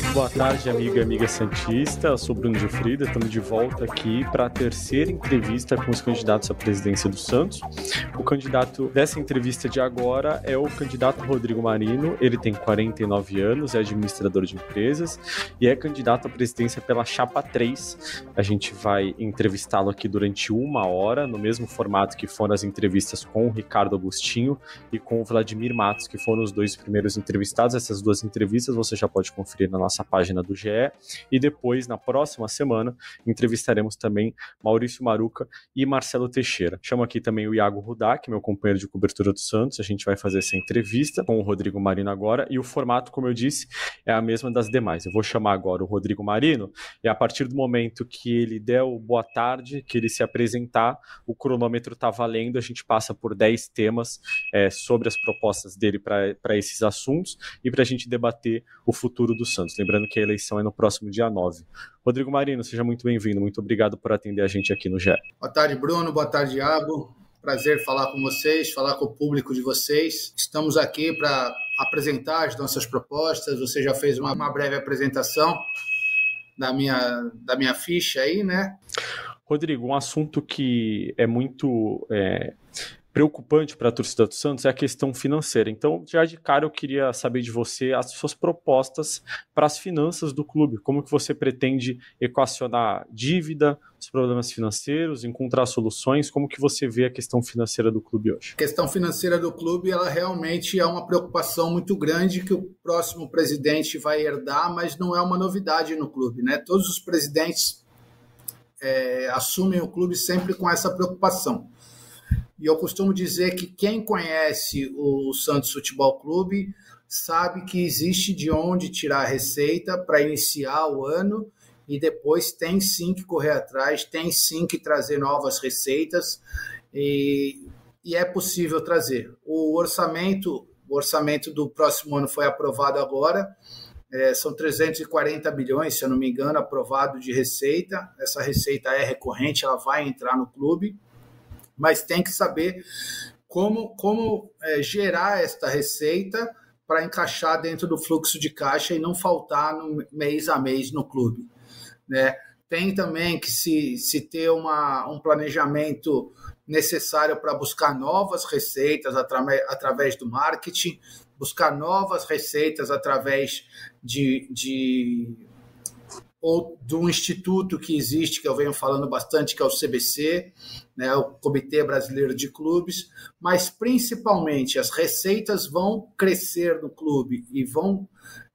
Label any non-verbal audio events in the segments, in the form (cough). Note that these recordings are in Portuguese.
Muito boa tarde, amigo e amiga Santista. Eu sou Bruno Gilfrida, estamos de volta aqui para a terceira entrevista com os candidatos à presidência do Santos. O candidato dessa entrevista de agora é o candidato Rodrigo Marino. Ele tem 49 anos, é administrador de empresas e é candidato à presidência pela Chapa 3. A gente vai entrevistá-lo aqui durante uma hora, no mesmo formato que foram as entrevistas com o Ricardo Agostinho e com o Vladimir Matos, que foram os dois primeiros entrevistados. Essas duas entrevistas você já pode conferir na nossa página do GE. E depois, na próxima semana, entrevistaremos também Maurício Maruca e Marcelo Teixeira. Chamo aqui também o Iago Rudak, meu companheiro de cobertura do Santos. A gente vai fazer essa entrevista com o Rodrigo Marino agora. E o formato, como eu disse, é a mesma das demais. Eu vou chamar agora o Rodrigo Marino e a partir do momento que ele der o boa tarde, que ele se apresentar, o cronômetro está valendo. A gente passa por 10 temas é, sobre as propostas dele para esses assuntos e para a gente debater o futuro do Santos. Lembrando que a eleição é no próximo dia 9. Rodrigo Marino, seja muito bem-vindo. Muito obrigado por atender a gente aqui no GE. Boa tarde, Bruno. Boa tarde, Iago. Prazer falar com vocês, falar com o público de vocês. Estamos aqui para apresentar as nossas propostas. Você já fez uma, uma breve apresentação da minha, da minha ficha aí, né? Rodrigo, um assunto que é muito é, preocupante para a torcida do Santos é a questão financeira. Então, já de cara eu queria saber de você as suas propostas para as finanças do clube. Como que você pretende equacionar dívida, os problemas financeiros, encontrar soluções? Como que você vê a questão financeira do clube hoje? A questão financeira do clube, ela realmente é uma preocupação muito grande que o próximo presidente vai herdar, mas não é uma novidade no clube, né? Todos os presidentes é, assumem o clube sempre com essa preocupação. E eu costumo dizer que quem conhece o Santos Futebol Clube sabe que existe de onde tirar a receita para iniciar o ano e depois tem sim que correr atrás, tem sim que trazer novas receitas e, e é possível trazer. O orçamento, o orçamento do próximo ano foi aprovado agora. É, são 340 bilhões, se eu não me engano, aprovado de receita. Essa receita é recorrente, ela vai entrar no clube mas tem que saber como, como é, gerar esta receita para encaixar dentro do fluxo de caixa e não faltar no mês a mês no clube. Né? Tem também que se, se ter uma, um planejamento necessário para buscar novas receitas através, através do marketing, buscar novas receitas através de, de ou do instituto que existe, que eu venho falando bastante, que é o CBC, né, o Comitê Brasileiro de Clubes, mas principalmente as receitas vão crescer no clube e vão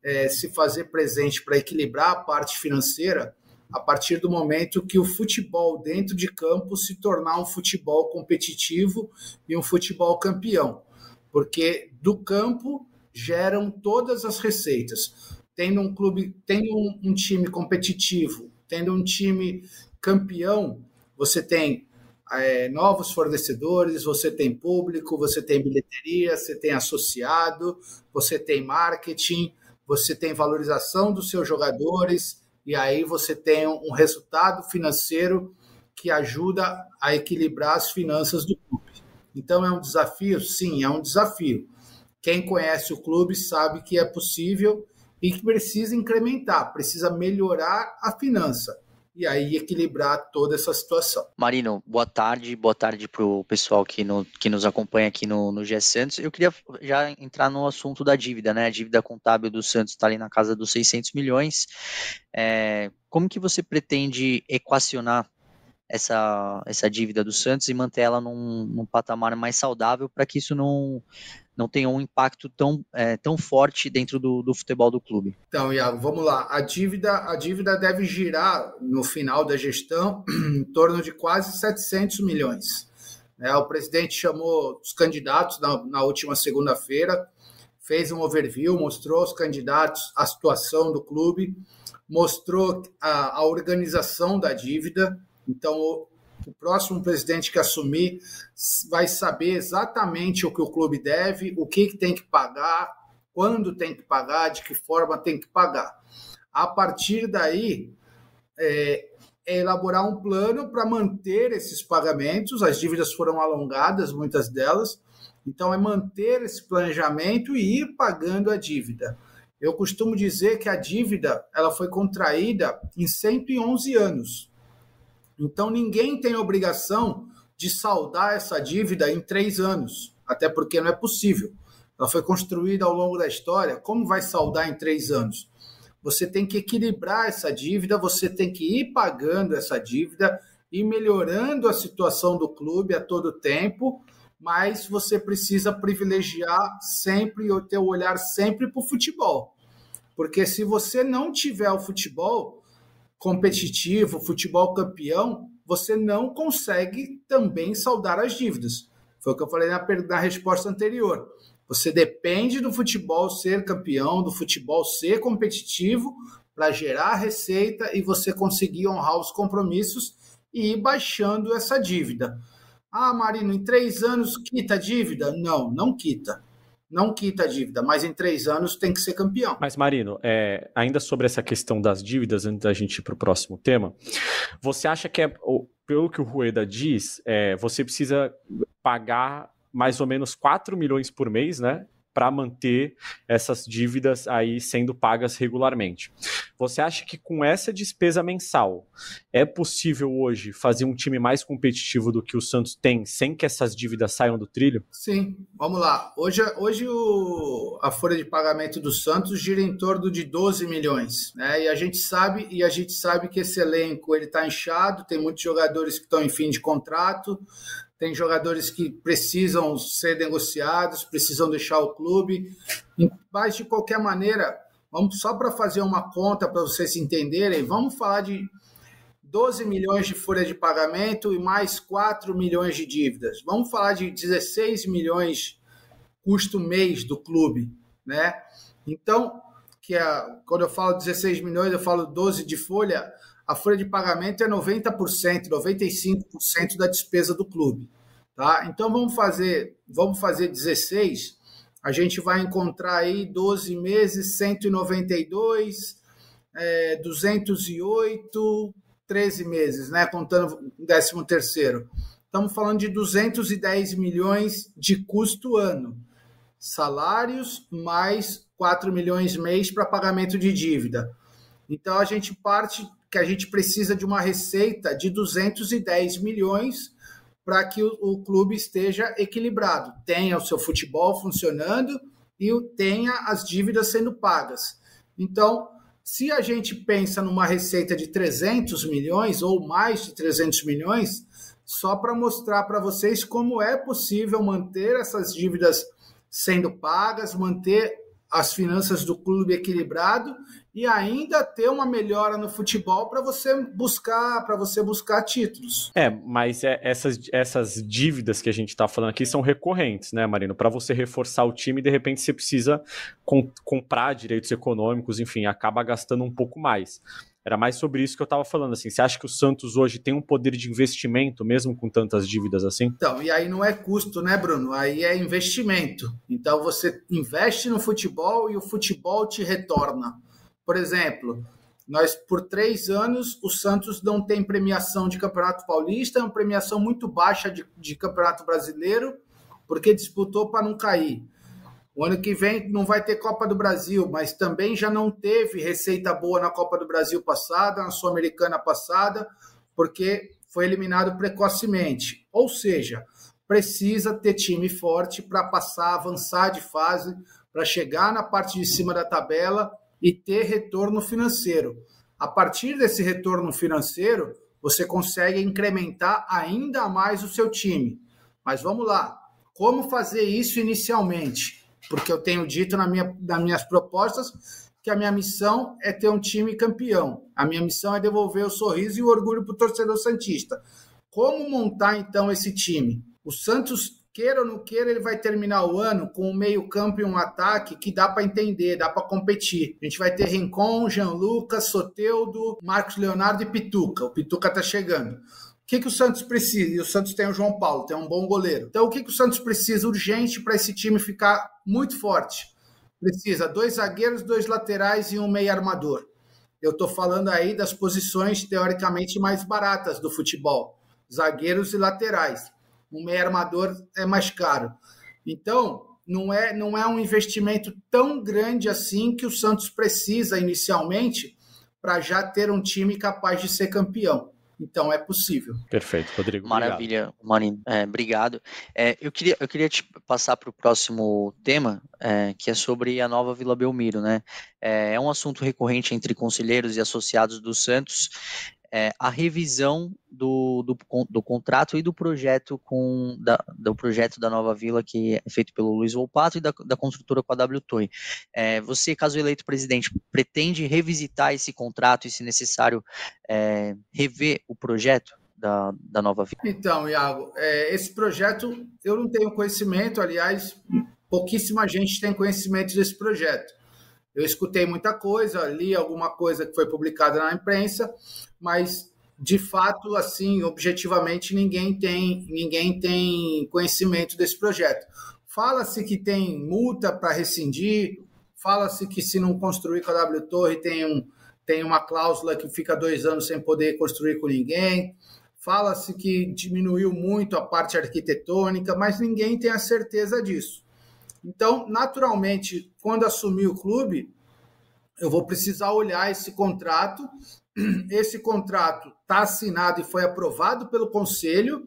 é, se fazer presente para equilibrar a parte financeira a partir do momento que o futebol dentro de campo se tornar um futebol competitivo e um futebol campeão, porque do campo geram todas as receitas tendo um clube, tendo um, um time competitivo, tendo um time campeão, você tem é, novos fornecedores, você tem público, você tem bilheteria, você tem associado, você tem marketing, você tem valorização dos seus jogadores, e aí você tem um resultado financeiro que ajuda a equilibrar as finanças do clube. Então é um desafio? Sim, é um desafio. Quem conhece o clube sabe que é possível e que precisa incrementar, precisa melhorar a finança e aí equilibrar toda essa situação. Marino, boa tarde, boa tarde para o pessoal que, no, que nos acompanha aqui no, no GE Santos. Eu queria já entrar no assunto da dívida, né? A dívida contábil do Santos está ali na casa dos 600 milhões. É, como que você pretende equacionar essa, essa dívida do Santos e manter ela num, num patamar mais saudável para que isso não, não tenha um impacto tão, é, tão forte dentro do, do futebol do clube. Então, Iago, vamos lá. A dívida, a dívida deve girar no final da gestão em torno de quase 700 milhões. É, o presidente chamou os candidatos na, na última segunda-feira, fez um overview, mostrou aos candidatos a situação do clube, mostrou a, a organização da dívida. Então, O próximo presidente que assumir vai saber exatamente o que o clube deve, o que, que tem que pagar, quando tem que pagar, de que forma tem que pagar. A partir daí, é, é elaborar um plano para manter esses pagamentos. As dívidas foram alongadas, muitas delas. Então, é manter esse planejamento e ir pagando a dívida. Eu costumo dizer que a dívida ela foi contraída em 111 anos. Então, ninguém tem obrigação de saldar essa dívida em três anos, até porque não é possível. Ela foi construída ao longo da história. Como vai saldar em três anos? Você tem que equilibrar essa dívida, você tem que ir pagando essa dívida e melhorando a situação do clube a todo tempo, mas você precisa privilegiar sempre ou ter o olhar sempre para o futebol. Porque se você não tiver o futebol competitivo, futebol campeão, você não consegue também saldar as dívidas. Foi o que eu falei na, na resposta anterior. Você depende do futebol ser campeão, do futebol ser competitivo para gerar receita e você conseguir honrar os compromissos e ir baixando essa dívida. Ah, Marino, em três anos quita a dívida? Não, não quita. Não quita a dívida, mas em três anos tem que ser campeão. Mas, Marino, é, ainda sobre essa questão das dívidas, antes da gente ir para o próximo tema, você acha que é, pelo que o Rueda diz, é, você precisa pagar mais ou menos 4 milhões por mês, né? Para manter essas dívidas aí sendo pagas regularmente. Você acha que com essa despesa mensal é possível hoje fazer um time mais competitivo do que o Santos tem, sem que essas dívidas saiam do trilho? Sim, vamos lá. Hoje, hoje o, a folha de pagamento do Santos gira em torno de 12 milhões, né? E a gente sabe e a gente sabe que esse elenco ele está inchado, tem muitos jogadores que estão em fim de contrato tem jogadores que precisam ser negociados, precisam deixar o clube. Mas, de qualquer maneira, vamos só para fazer uma conta para vocês entenderem, vamos falar de 12 milhões de folha de pagamento e mais 4 milhões de dívidas. Vamos falar de 16 milhões custo mês do clube, né? Então, que é, quando eu falo 16 milhões, eu falo 12 de folha, a folha de pagamento é 90%, 95% da despesa do clube. Tá? Então vamos fazer, vamos fazer 16, a gente vai encontrar aí 12 meses, 192, é, 208, 13 meses, né? Contando o 13 terceiro. Estamos falando de 210 milhões de custo ano. Salários mais 4 milhões mês para pagamento de dívida. Então a gente parte que a gente precisa de uma receita de 210 milhões para que o, o, clube esteja equilibrado, tenha o seu futebol funcionando e tenha as dívidas sendo pagas. Então, se a gente pensa numa receita de 300 milhões ou mais de 300 milhões, só para mostrar para vocês como é possível manter essas dívidas sendo pagas, manter as finanças do clube equilibrado e ainda ter uma melhora no futebol para você buscar para você buscar títulos. É, mas é, essas, essas dívidas que a gente está falando aqui são recorrentes, né, Marino? Para você reforçar o time, de repente você precisa com, comprar direitos econômicos, enfim, acaba gastando um pouco mais. Era mais sobre isso que eu estava falando, assim. Você acha que o Santos hoje tem um poder de investimento, mesmo com tantas dívidas assim? Então, e aí não é custo, né, Bruno? Aí é investimento. Então você investe no futebol e o futebol te retorna. Por exemplo, nós por três anos o Santos não tem premiação de Campeonato Paulista, é uma premiação muito baixa de, de Campeonato Brasileiro, porque disputou para não cair. O ano que vem não vai ter Copa do Brasil, mas também já não teve receita boa na Copa do Brasil passada, na Sul-Americana passada, porque foi eliminado precocemente. Ou seja, precisa ter time forte para passar, avançar de fase, para chegar na parte de cima da tabela e ter retorno financeiro. A partir desse retorno financeiro, você consegue incrementar ainda mais o seu time. Mas vamos lá, como fazer isso inicialmente? porque eu tenho dito na minha, nas minhas propostas que a minha missão é ter um time campeão. A minha missão é devolver o sorriso e o orgulho para o torcedor Santista. Como montar então esse time? O Santos, queira ou não queira, ele vai terminar o ano com um meio-campo e um ataque que dá para entender, dá para competir. A gente vai ter Rincon, Jean Lucas, Soteudo, Marcos Leonardo e Pituca. O Pituca está chegando. que, que o Santos precisa? E o Santos tem o João Paulo, tem um bom goleiro. Então, o que, que o Santos precisa urgente para esse time ficar muito forte? Precisa dois zagueiros, dois laterais e um meio armador. Eu estou falando aí das posições teoricamente mais baratas do futebol: zagueiros e laterais. Um meio armador é mais caro. Então, não é, não é um investimento tão grande assim que o Santos precisa inicialmente para já ter um time capaz de ser campeão. Então é possível. Perfeito, Rodrigo. Maravilha, Marino. É, obrigado. É, eu, queria, eu queria te passar para o próximo tema, é, que é sobre a nova Vila Belmiro. Né? É, é um assunto recorrente entre conselheiros e associados do Santos é, a revisão do, do, do, contrato e do projeto com da, do projeto da nova vila que é feito pelo Luiz Volpato e da, da construtora com a W. É, você, caso eleito presidente, pretende revisitar esse contrato e, se necessário, é, rever o projeto? Da, da nova vila? Então, Iago, é, esse projeto eu não tenho conhecimento, aliás, pouquíssima gente tem conhecimento desse projeto. Eu escutei muita coisa, li alguma coisa que foi publicada na imprensa, mas de fato, assim, objetivamente, ninguém tem, ninguém tem conhecimento desse projeto. Fala-se que tem multa para rescindir, fala-se que se não construir com a W Torre tem, um, tem uma cláusula que fica dois anos sem poder construir com ninguém. Fala-se que diminuiu muito a parte arquitetônica, mas ninguém tem a certeza disso. Então, naturalmente, quando assumir o clube, eu vou precisar olhar esse contrato. (clears throat) Esse contrato está assinado e foi aprovado pelo conselho.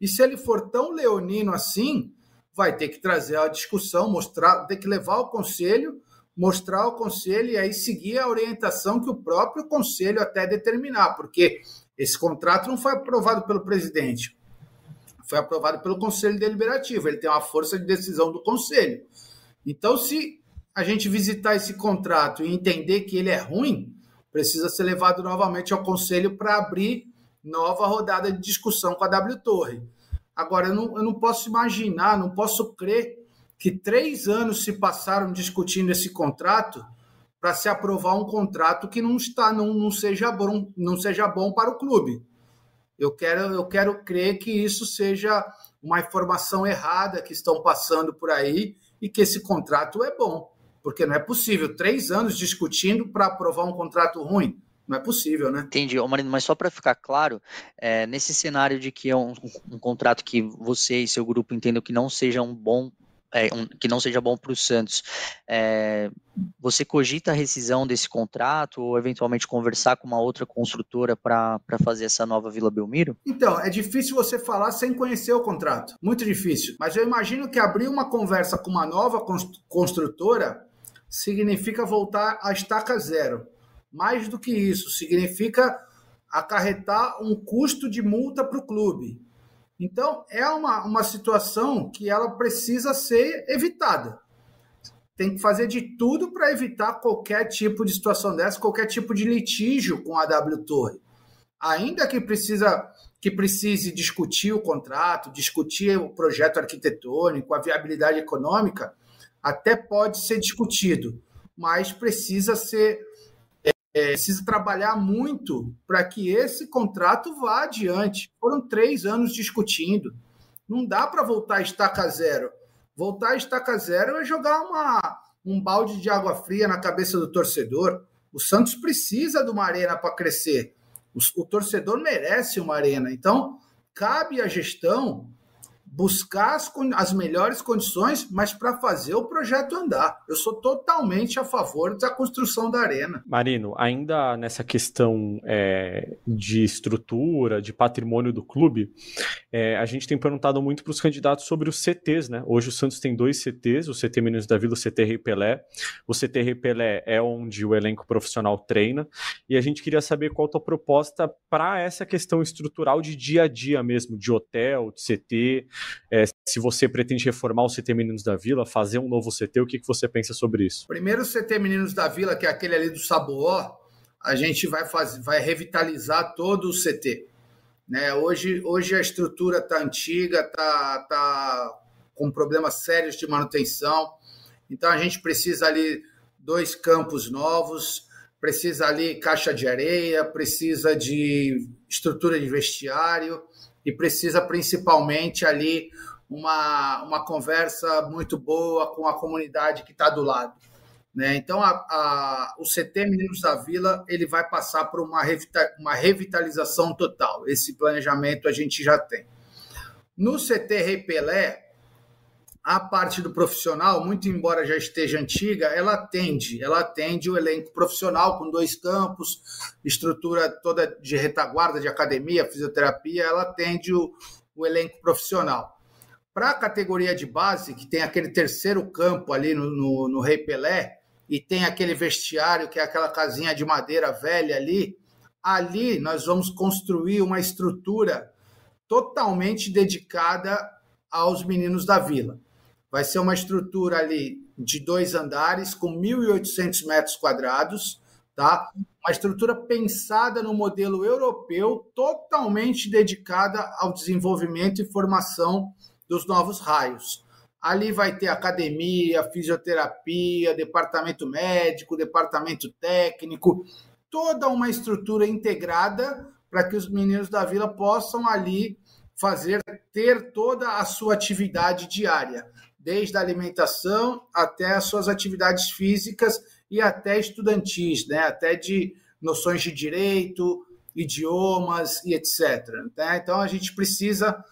E se ele for tão leonino assim, vai ter que trazer a discussão, mostrar, ter que levar ao conselho, mostrar ao conselho e aí seguir a orientação que o próprio conselho até determinar, porque esse contrato não foi aprovado pelo presidente foi aprovado pelo Conselho Deliberativo, ele tem uma força de decisão do Conselho. Então, se a gente visitar esse contrato e entender que ele é ruim, precisa ser levado novamente ao Conselho para abrir nova rodada de discussão com a W Torre. Agora, eu não, eu não posso imaginar, não posso crer que três anos se passaram discutindo esse contrato para se aprovar um contrato que não está, não, não seja bom, não seja bom para o clube. Eu quero, eu quero crer que isso seja uma informação errada que estão passando por aí e que esse contrato é bom, porque não é possível três anos discutindo para aprovar um contrato ruim. Não é possível, né? Entendi, Marino, mas só para ficar claro, é, nesse cenário de que é um, um, contrato que você e seu grupo entendam que não seja um bom é, um, que não seja bom para o Santos, é, você cogita a rescisão desse contrato ou eventualmente conversar com uma outra construtora para fazer essa nova Vila Belmiro? Então, é difícil você falar sem conhecer o contrato. Muito difícil. Mas eu imagino que abrir uma conversa com uma nova construtora significa voltar à estaca zero. Mais do que isso, significa acarretar um custo de multa para o clube então, é uma, uma situação que ela precisa ser evitada. Tem que fazer de tudo para evitar qualquer tipo de situação dessa, qualquer tipo de litígio com a W Torre. Ainda que precisa que precise discutir o contrato, discutir o projeto arquitetônico, a viabilidade econômica, até pode ser discutido, mas precisa ser é, precisa trabalhar muito para que esse contrato vá adiante. Foram três anos discutindo. Não dá para voltar a estaca zero. Voltar a estaca zero é jogar uma, um balde de água fria na cabeça do torcedor. O Santos precisa de uma arena para crescer. O, o torcedor merece uma arena. Então, cabe à gestão buscar as, as melhores condições, mas para fazer o projeto andar. Eu sou totalmente a favor da construção da arena. Marino, ainda nessa questão é, de estrutura, de patrimônio do clube, é, a gente tem perguntado muito para os candidatos sobre os CTs, né? Hoje o Santos tem dois CTs, o CT Meninos da Vila, o CT Rei Pelé. O CT Rei Pelé é onde o elenco profissional treina, e a gente queria saber qual a tua proposta para essa questão estrutural de dia a dia mesmo, de hotel, de CT, é, se você pretende reformar o CT Meninos da Vila, fazer um novo CT, o que, que você pensa sobre isso? Primeiro, o CT Meninos da Vila, que é aquele ali do Saboó, a gente vai, fazer, vai revitalizar todo o CT. Né? Hoje, hoje a estrutura está antiga, está tá com problemas sérios de manutenção, então a gente precisa ali dois campos novos, precisa ali caixa de areia, precisa de estrutura de vestiário e precisa principalmente ali uma, uma conversa muito boa com a comunidade que está do lado. Né? Então, a, a, o CT Meninos da Vila ele vai passar por uma, revita, uma revitalização total. Esse planejamento a gente já tem. No CT Rei Pelé, a parte do profissional, muito embora já esteja antiga, ela atende, ela atende o elenco profissional com dois campos, estrutura toda de retaguarda, de academia, fisioterapia, ela atende o, o elenco profissional. Para a categoria de base, que tem aquele terceiro campo ali no, no, no Rei Pelé, e tem aquele vestiário que é aquela casinha de madeira velha ali, ali nós vamos construir uma estrutura totalmente dedicada aos meninos da vila. Vai ser uma estrutura ali de dois andares com 1.800 metros quadrados, tá? Uma estrutura pensada no modelo europeu, totalmente dedicada ao desenvolvimento e formação dos novos raios. Ali vai ter academia, fisioterapia, departamento médico, departamento técnico, toda uma estrutura integrada para que os meninos da vila possam ali fazer ter toda a sua atividade diária desde a alimentação até as suas atividades físicas e até estudantis, né? até de noções de direito, idiomas e etc. Né? Então a gente precisa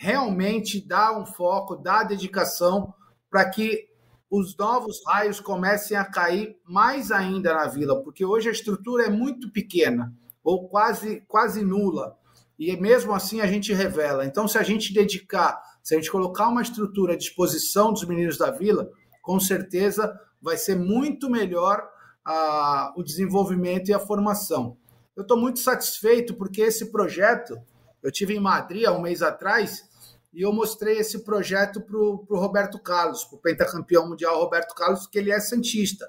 realmente dar um foco, dar dedicação para que os novos raios comecem a cair mais ainda na vila, porque hoje a estrutura é muito pequena ou quase quase nula. E mesmo assim a gente revela. Então, se a gente dedicar se a gente colocar uma estrutura à disposição dos meninos da vila, com certeza vai ser muito melhor a, o desenvolvimento e a formação. Eu estou muito satisfeito porque esse projeto, eu tive em Madrid há um mês atrás e eu mostrei esse projeto para o Roberto Carlos, para o pentacampeão mundial Roberto Carlos, que ele é santista.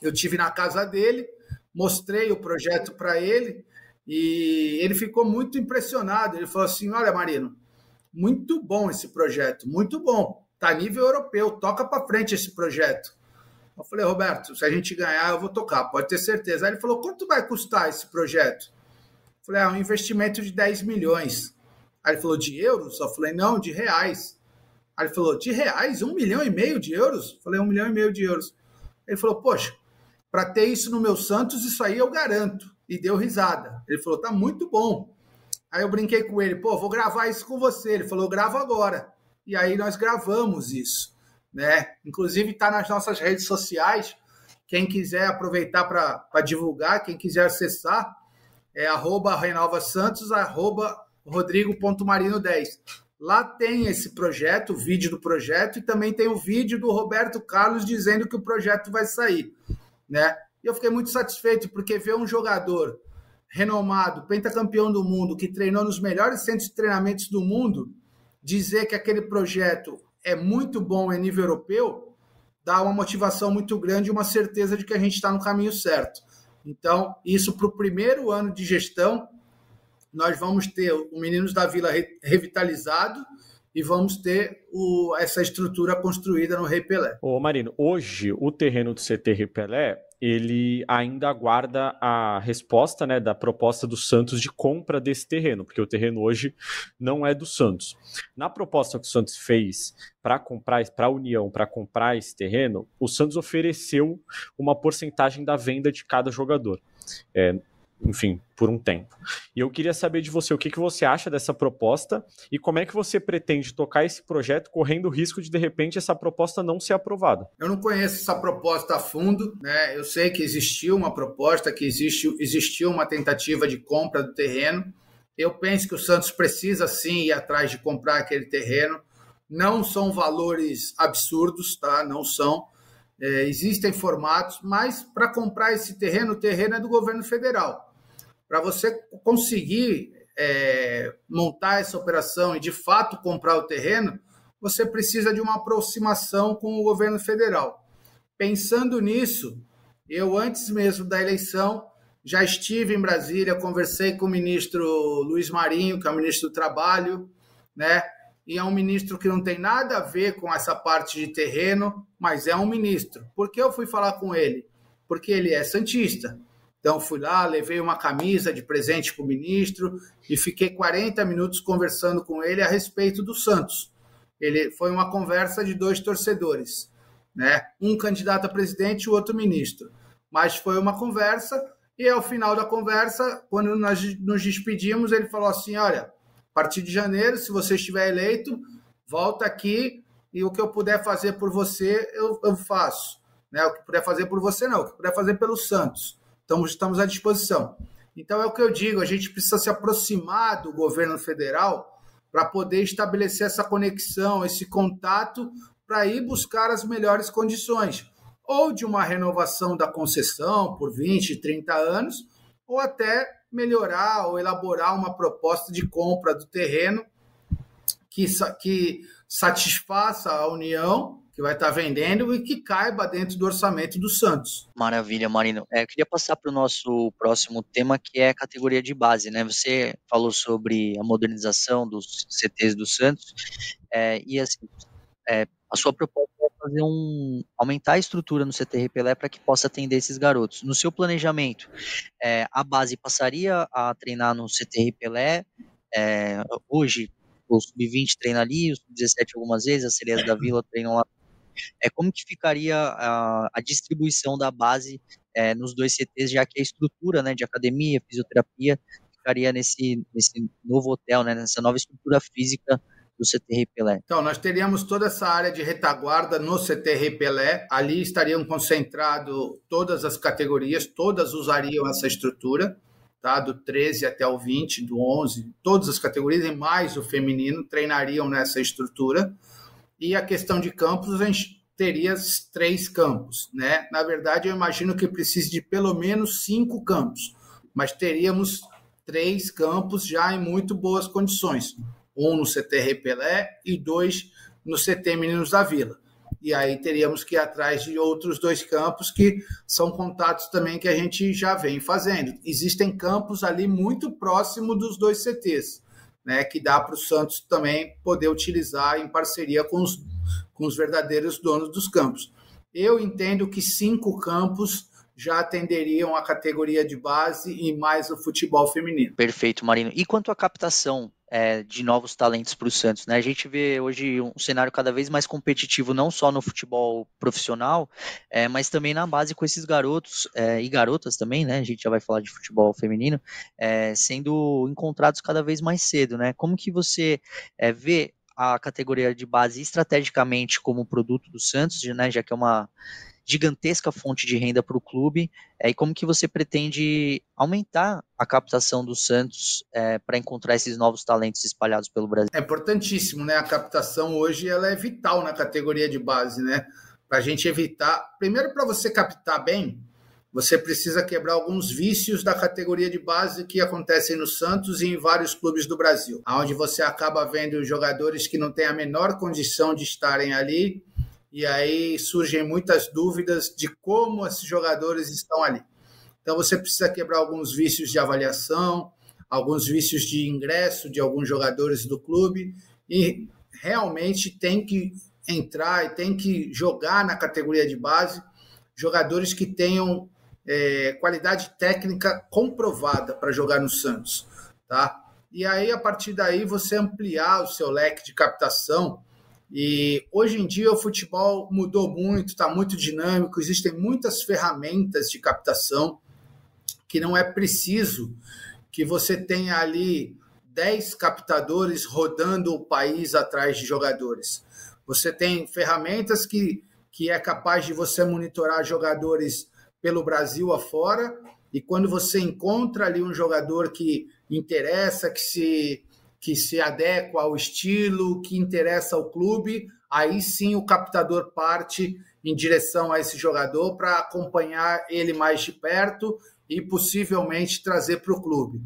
Eu tive na casa dele, mostrei o projeto para ele e ele ficou muito impressionado. Ele falou assim: Olha, Marino, muito bom esse projeto, muito bom. Tá nível europeu, toca para frente esse projeto. Eu falei, Roberto, se a gente ganhar, eu vou tocar, pode ter certeza. Aí ele falou, quanto vai custar esse projeto? Eu falei, é um investimento de 10 milhões. Aí ele falou, de euros? Eu falei, não, de reais. Aí ele falou, de reais? Um milhão e meio de euros? Eu falei, um milhão e meio de euros. Ele falou, poxa, para ter isso no meu Santos, isso aí eu garanto. E deu risada. Ele falou, tá muito bom. Aí eu brinquei com ele, pô, vou gravar isso com você. Ele falou, gravo agora. E aí nós gravamos isso, né? Inclusive está nas nossas redes sociais. Quem quiser aproveitar para divulgar, quem quiser acessar, é arroba Renova Santos, arroba Rodrigo.marino10. Lá tem esse projeto, o vídeo do projeto, e também tem o vídeo do Roberto Carlos dizendo que o projeto vai sair, né? E eu fiquei muito satisfeito, porque ver um jogador renomado, pentacampeão do mundo, que treinou nos melhores centros de treinamentos do mundo, dizer que aquele projeto é muito bom em nível europeu, dá uma motivação muito grande e uma certeza de que a gente está no caminho certo. Então, isso para o primeiro ano de gestão, nós vamos ter o Meninos da Vila revitalizado e vamos ter o, essa estrutura construída no Rei Pelé. Ô Marino, hoje o terreno do CT Rei Pelé ele ainda aguarda a resposta né, da proposta do Santos de compra desse terreno, porque o terreno hoje não é do Santos. Na proposta que o Santos fez para comprar, para a União, para comprar esse terreno, o Santos ofereceu uma porcentagem da venda de cada jogador. É, enfim, por um tempo. E eu queria saber de você o que, que você acha dessa proposta e como é que você pretende tocar esse projeto correndo o risco de, de repente, essa proposta não ser aprovada. Eu não conheço essa proposta a fundo, né? Eu sei que existiu uma proposta, que existe, existiu uma tentativa de compra do terreno. Eu penso que o Santos precisa sim ir atrás de comprar aquele terreno. Não são valores absurdos, tá? Não são. É, existem formatos, mas para comprar esse terreno, o terreno é do governo federal para você conseguir é, montar essa operação e de fato comprar o terreno, você precisa de uma aproximação com o governo federal. Pensando nisso, eu antes mesmo da eleição já estive em Brasília, conversei com o ministro Luiz Marinho, que é o ministro do Trabalho, né? E é um ministro que não tem nada a ver com essa parte de terreno, mas é um ministro. Por que eu fui falar com ele? porque ele é santista. Então fui lá, levei uma camisa de presente para o ministro e fiquei 40 minutos conversando com ele a respeito do Santos. Ele foi uma conversa de dois torcedores, né? Um candidato a presidente e o outro ministro. Mas foi uma conversa e ao final da conversa, quando nós nos despedimos, ele falou assim: "Olha, a partir de janeiro, se você estiver eleito, volta aqui e o que eu puder fazer por você, eu, eu faço. Né? O que puder fazer por você, não. O que puder fazer pelo Santos. Então, estamos à disposição. Então, é o que eu digo: a gente precisa se aproximar do governo federal para poder estabelecer essa conexão, esse contato, para ir buscar as melhores condições, ou de uma renovação da concessão por 20, 30 anos, ou até melhorar ou elaborar uma proposta de compra do terreno que, que satisfaça a União que vai estar vendendo e que caiba dentro do orçamento do Santos. Maravilha, Marino. É, eu queria passar para o nosso próximo tema, que é a categoria de base. Né? Você falou sobre a modernização dos CTs do Santos, é, e assim, é, a sua proposta é fazer um aumentar a estrutura no CT Repelé para que possa atender esses garotos. No seu planejamento, é, a base passaria a treinar no CT Repelé. É, hoje, o sub-20 treina ali, o sub-17 algumas vezes, as sereias da Vila treinam lá é, como que ficaria a, a distribuição da base é, nos dois CTs, já que a estrutura né, de academia, fisioterapia, ficaria nesse, nesse novo hotel, né, nessa nova estrutura física do CT Pelé. Então, nós teríamos toda essa área de retaguarda no CT Pelé. Ali estariam concentrado todas as categorias, todas usariam essa estrutura, tá? Do 13 até o 20, do 11, todas as categorias e mais o feminino treinariam nessa estrutura. E a questão de campos, a gente teria três campos. Né? Na verdade, eu imagino que precise de pelo menos cinco campos, mas teríamos três campos já em muito boas condições. Um no CT Repelé e dois no CT Meninos da Vila. E aí teríamos que ir atrás de outros dois campos que são contatos também que a gente já vem fazendo. Existem campos ali muito próximo dos dois CTs né, que dá para o Santos também poder utilizar em parceria com os, com os verdadeiros donos dos campos. Eu entendo que cinco campos já atenderiam a categoria de base e mais o futebol feminino. Perfeito, Marino. E quanto à captação é, de novos talentos para o Santos. Né? A gente vê hoje um cenário cada vez mais competitivo, não só no futebol profissional, é, mas também na base com esses garotos é, e garotas também, né? A gente já vai falar de futebol feminino, é, sendo encontrados cada vez mais cedo. Né? Como que você é, vê a categoria de base estrategicamente como produto do Santos, né? já que é uma gigantesca fonte de renda para o clube. É, e como que você pretende aumentar a captação do Santos é, para encontrar esses novos talentos espalhados pelo Brasil? É importantíssimo, né? A captação hoje ela é vital na categoria de base, né? Para a gente evitar. Primeiro, para você captar bem, você precisa quebrar alguns vícios da categoria de base que acontecem no Santos e em vários clubes do Brasil, onde você acaba vendo jogadores que não têm a menor condição de estarem ali e aí surgem muitas dúvidas de como esses jogadores estão ali. Então você precisa quebrar alguns vícios de avaliação, alguns vícios de ingresso de alguns jogadores do clube e realmente tem que entrar e tem que jogar na categoria de base jogadores que tenham é, qualidade técnica comprovada para jogar no Santos, tá? E aí a partir daí você ampliar o seu leque de captação e hoje em dia o futebol mudou muito, está muito dinâmico, existem muitas ferramentas de captação que não é preciso que você tenha ali 10 captadores rodando o país atrás de jogadores. Você tem ferramentas que, que é capaz de você monitorar jogadores pelo Brasil afora, e quando você encontra ali um jogador que interessa, que se que se adequa ao estilo, que interessa ao clube, aí sim o captador parte em direção a esse jogador para acompanhar ele mais de perto e possivelmente trazer para o clube.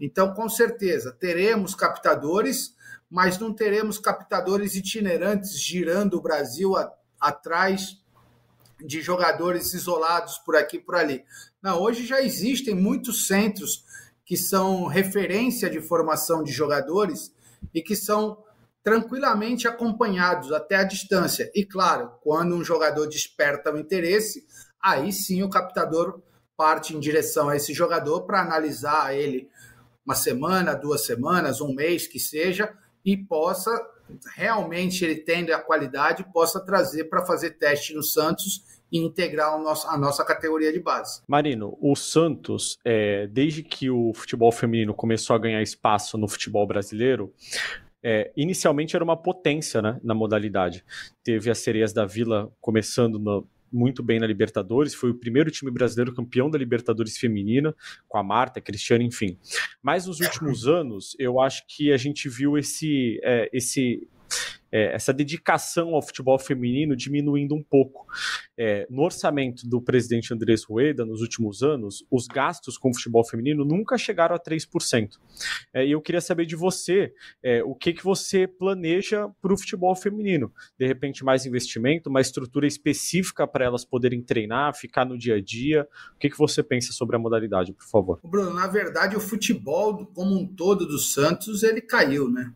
Então, com certeza, teremos captadores, mas não teremos captadores itinerantes girando o Brasil a, atrás de jogadores isolados por aqui e por ali. Não, hoje já existem muitos centros que são referência de formação de jogadores e que são tranquilamente acompanhados até a distância. E claro, quando um jogador desperta o interesse, aí sim o captador parte em direção a esse jogador para analisar ele uma semana, duas semanas, um mês que seja, e possa realmente ele tendo a qualidade, possa trazer para fazer teste no Santos integrar nosso, a nossa categoria de base. Marino, o Santos, é, desde que o futebol feminino começou a ganhar espaço no futebol brasileiro, é, inicialmente era uma potência né, na modalidade. Teve as sereias da Vila começando no, muito bem na Libertadores, foi o primeiro time brasileiro campeão da Libertadores feminina, com a Marta, a Cristiano, enfim. Mas nos últimos anos, eu acho que a gente viu esse, é, esse é, essa dedicação ao futebol feminino diminuindo um pouco. É, no orçamento do presidente Andrés Rueda, nos últimos anos, os gastos com o futebol feminino nunca chegaram a 3%. É, e eu queria saber de você é, o que, que você planeja para o futebol feminino. De repente, mais investimento, uma estrutura específica para elas poderem treinar, ficar no dia a dia. O que, que você pensa sobre a modalidade, por favor? Bruno, na verdade, o futebol como um todo do Santos, ele caiu, né?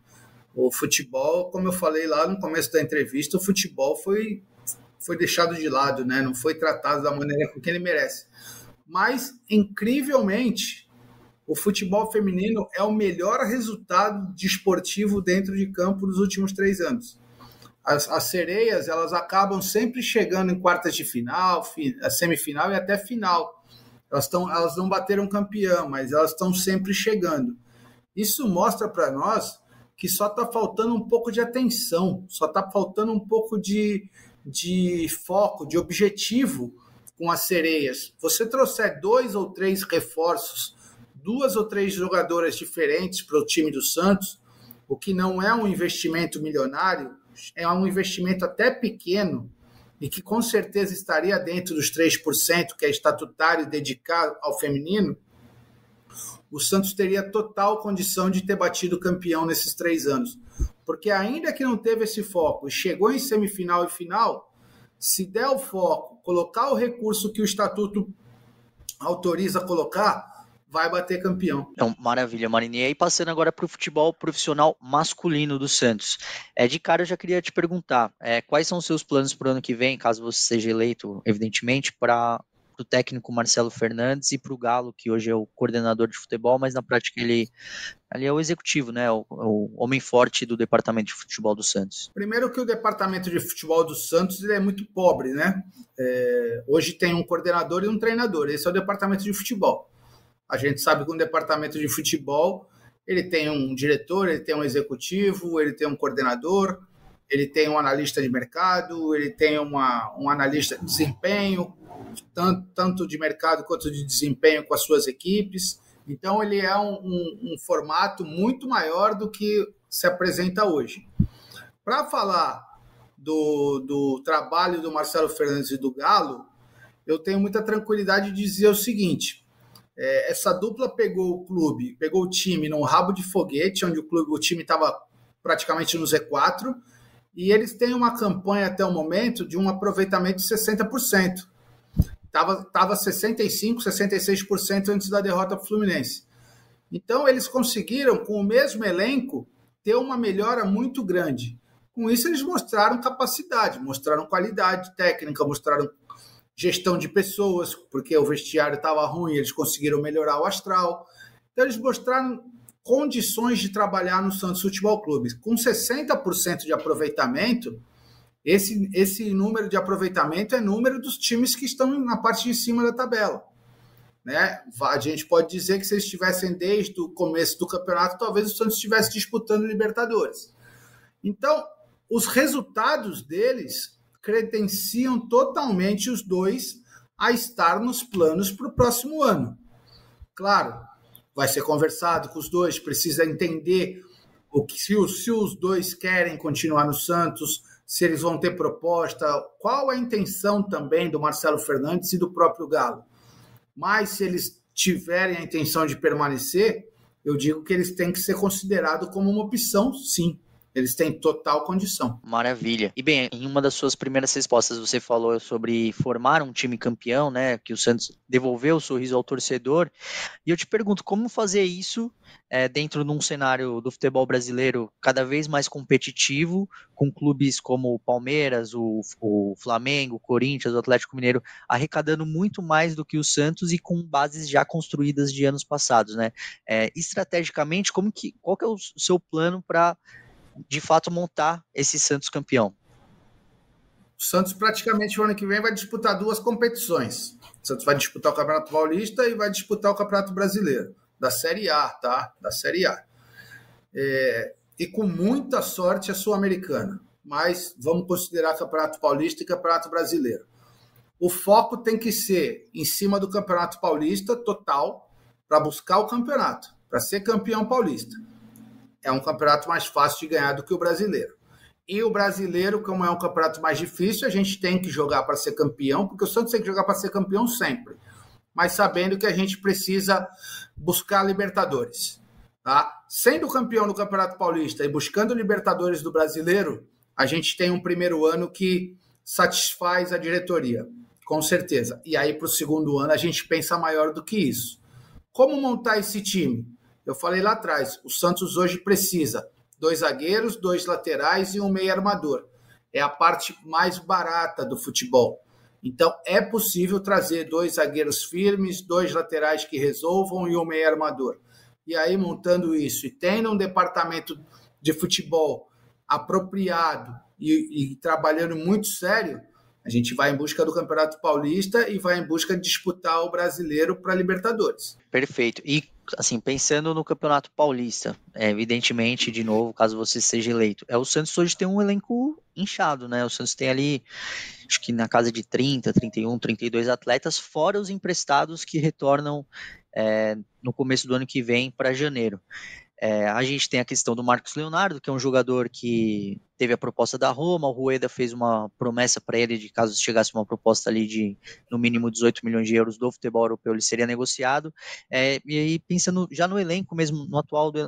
O futebol, como eu falei lá no começo da entrevista, o futebol foi, foi deixado de lado, né? não foi tratado da maneira que ele merece. Mas, incrivelmente, o futebol feminino é o melhor resultado desportivo dentro de campo nos últimos três anos. As, as, sereias elas acabam sempre chegando em quartas de final, fi, semifinal e até final. Elas, tão, elas não bateram campeão, mas elas estão sempre chegando. Isso mostra para nós que só está faltando um pouco de atenção, só está faltando um pouco de, de foco, de objetivo com as sereias. Você trouxer dois ou três reforços, duas ou três jogadoras diferentes para o time do Santos, o que não é um investimento milionário, é um investimento até pequeno e que com certeza estaria dentro dos 3% que é estatutário dedicado ao feminino, o Santos teria total condição de ter batido campeão nesses três anos. Porque ainda que não teve esse foco e chegou em semifinal e final, se der o foco, colocar o recurso que o estatuto autoriza colocar, vai bater campeão. Então, maravilha, Marini. E aí, passando agora para o futebol profissional masculino do Santos. É, de cara, eu já queria te perguntar: é, quais são os seus planos para o ano que vem, caso você seja eleito, evidentemente, para para o técnico Marcelo Fernandes e para o Galo, que hoje é o coordenador de futebol, mas na prática ele, ele é o executivo, né? O, o, homem forte do departamento de futebol do Santos. Primeiro que o departamento de futebol do Santos ele é muito pobre, né? É, hoje tem um coordenador e um treinador. Esse é o departamento de futebol. A gente sabe que um departamento de futebol ele tem um diretor, ele tem um executivo, ele tem um coordenador, ele tem um analista de mercado, ele tem uma, um analista de desempenho, tanto, tanto de mercado quanto de desempenho com as suas equipes. Então, ele é um, um, um formato muito maior do que se apresenta hoje. Para falar do, do trabalho do Marcelo Fernandes e do Galo, eu tenho muita tranquilidade de dizer o seguinte: é, essa dupla pegou o clube, pegou o time num rabo de foguete, onde o, clube, o time estava praticamente no Z4, e eles têm uma campanha até o momento de um aproveitamento de 60%. Estava tava 65%, 66% antes da derrota para o Fluminense. Então, eles conseguiram, com o mesmo elenco, ter uma melhora muito grande. Com isso, eles mostraram capacidade, mostraram qualidade técnica, mostraram gestão de pessoas, porque o vestiário estava ruim, eles conseguiram melhorar o astral. Então, eles mostraram condições de trabalhar no Santos Futebol Clube. Com 60% de aproveitamento, esse, esse número de aproveitamento é número dos times que estão na parte de cima da tabela. Né? A gente pode dizer que se eles estivessem desde o começo do campeonato, talvez o Santos estivesse disputando Libertadores. Então, os resultados deles credenciam totalmente os dois a estar nos planos para o próximo ano. Claro, vai ser conversado com os dois, precisa entender o que se os, se os dois querem continuar no Santos, se eles vão ter proposta, qual a intenção também do Marcelo Fernandes e do próprio Galo. Mas se eles tiverem a intenção de permanecer, eu digo que eles têm que ser considerados como uma opção, sim. Eles têm total condição. Maravilha. E bem, em uma das suas primeiras respostas você falou sobre formar um time campeão, né? Que o Santos devolveu o sorriso ao torcedor. E eu te pergunto, como fazer isso é, dentro de um cenário do futebol brasileiro cada vez mais competitivo, com clubes como o Palmeiras, o, o Flamengo, o Corinthians, o Atlético Mineiro arrecadando muito mais do que o Santos e com bases já construídas de anos passados, né? É, estrategicamente, como que, qual que é o seu plano para de fato montar esse Santos campeão? O Santos praticamente no ano que vem vai disputar duas competições. O Santos vai disputar o Campeonato Paulista e vai disputar o Campeonato Brasileiro, da Série A, tá? Da Série A. É, e com muita sorte a Sul-Americana, mas vamos considerar Campeonato Paulista e Campeonato Brasileiro. O foco tem que ser em cima do Campeonato Paulista total para buscar o campeonato, para ser campeão paulista é um campeonato mais fácil de ganhar do que o brasileiro. E o brasileiro, como é um campeonato mais difícil, a gente tem que jogar para ser campeão, porque o Santos tem que jogar para ser campeão sempre. Mas sabendo que a gente precisa buscar Libertadores. Tá? Sendo campeão no Campeonato Paulista e buscando Libertadores do brasileiro, a gente tem um primeiro ano que satisfaz a diretoria, com certeza. E aí, para o segundo ano, a gente pensa maior do que isso. Como montar esse time? Eu falei lá atrás, o Santos hoje precisa dois zagueiros, dois laterais e um meio armador. É a parte mais barata do futebol. Então é possível trazer dois zagueiros firmes, dois laterais que resolvam e um meio armador. E aí montando isso e tendo um departamento de futebol apropriado e, e trabalhando muito sério, a gente vai em busca do Campeonato Paulista e vai em busca de disputar o Brasileiro para Libertadores. Perfeito. E assim, pensando no Campeonato Paulista, é, evidentemente, de novo, caso você seja eleito, é o Santos hoje tem um elenco inchado, né? O Santos tem ali, acho que na casa de 30, 31, 32 atletas, fora os emprestados que retornam é, no começo do ano que vem para janeiro. É, a gente tem a questão do Marcos Leonardo, que é um jogador que teve a proposta da Roma, o Rueda fez uma promessa para ele de caso chegasse uma proposta ali de no mínimo 18 milhões de euros do futebol europeu, ele seria negociado. É, e aí, pensando já no elenco mesmo, no atual do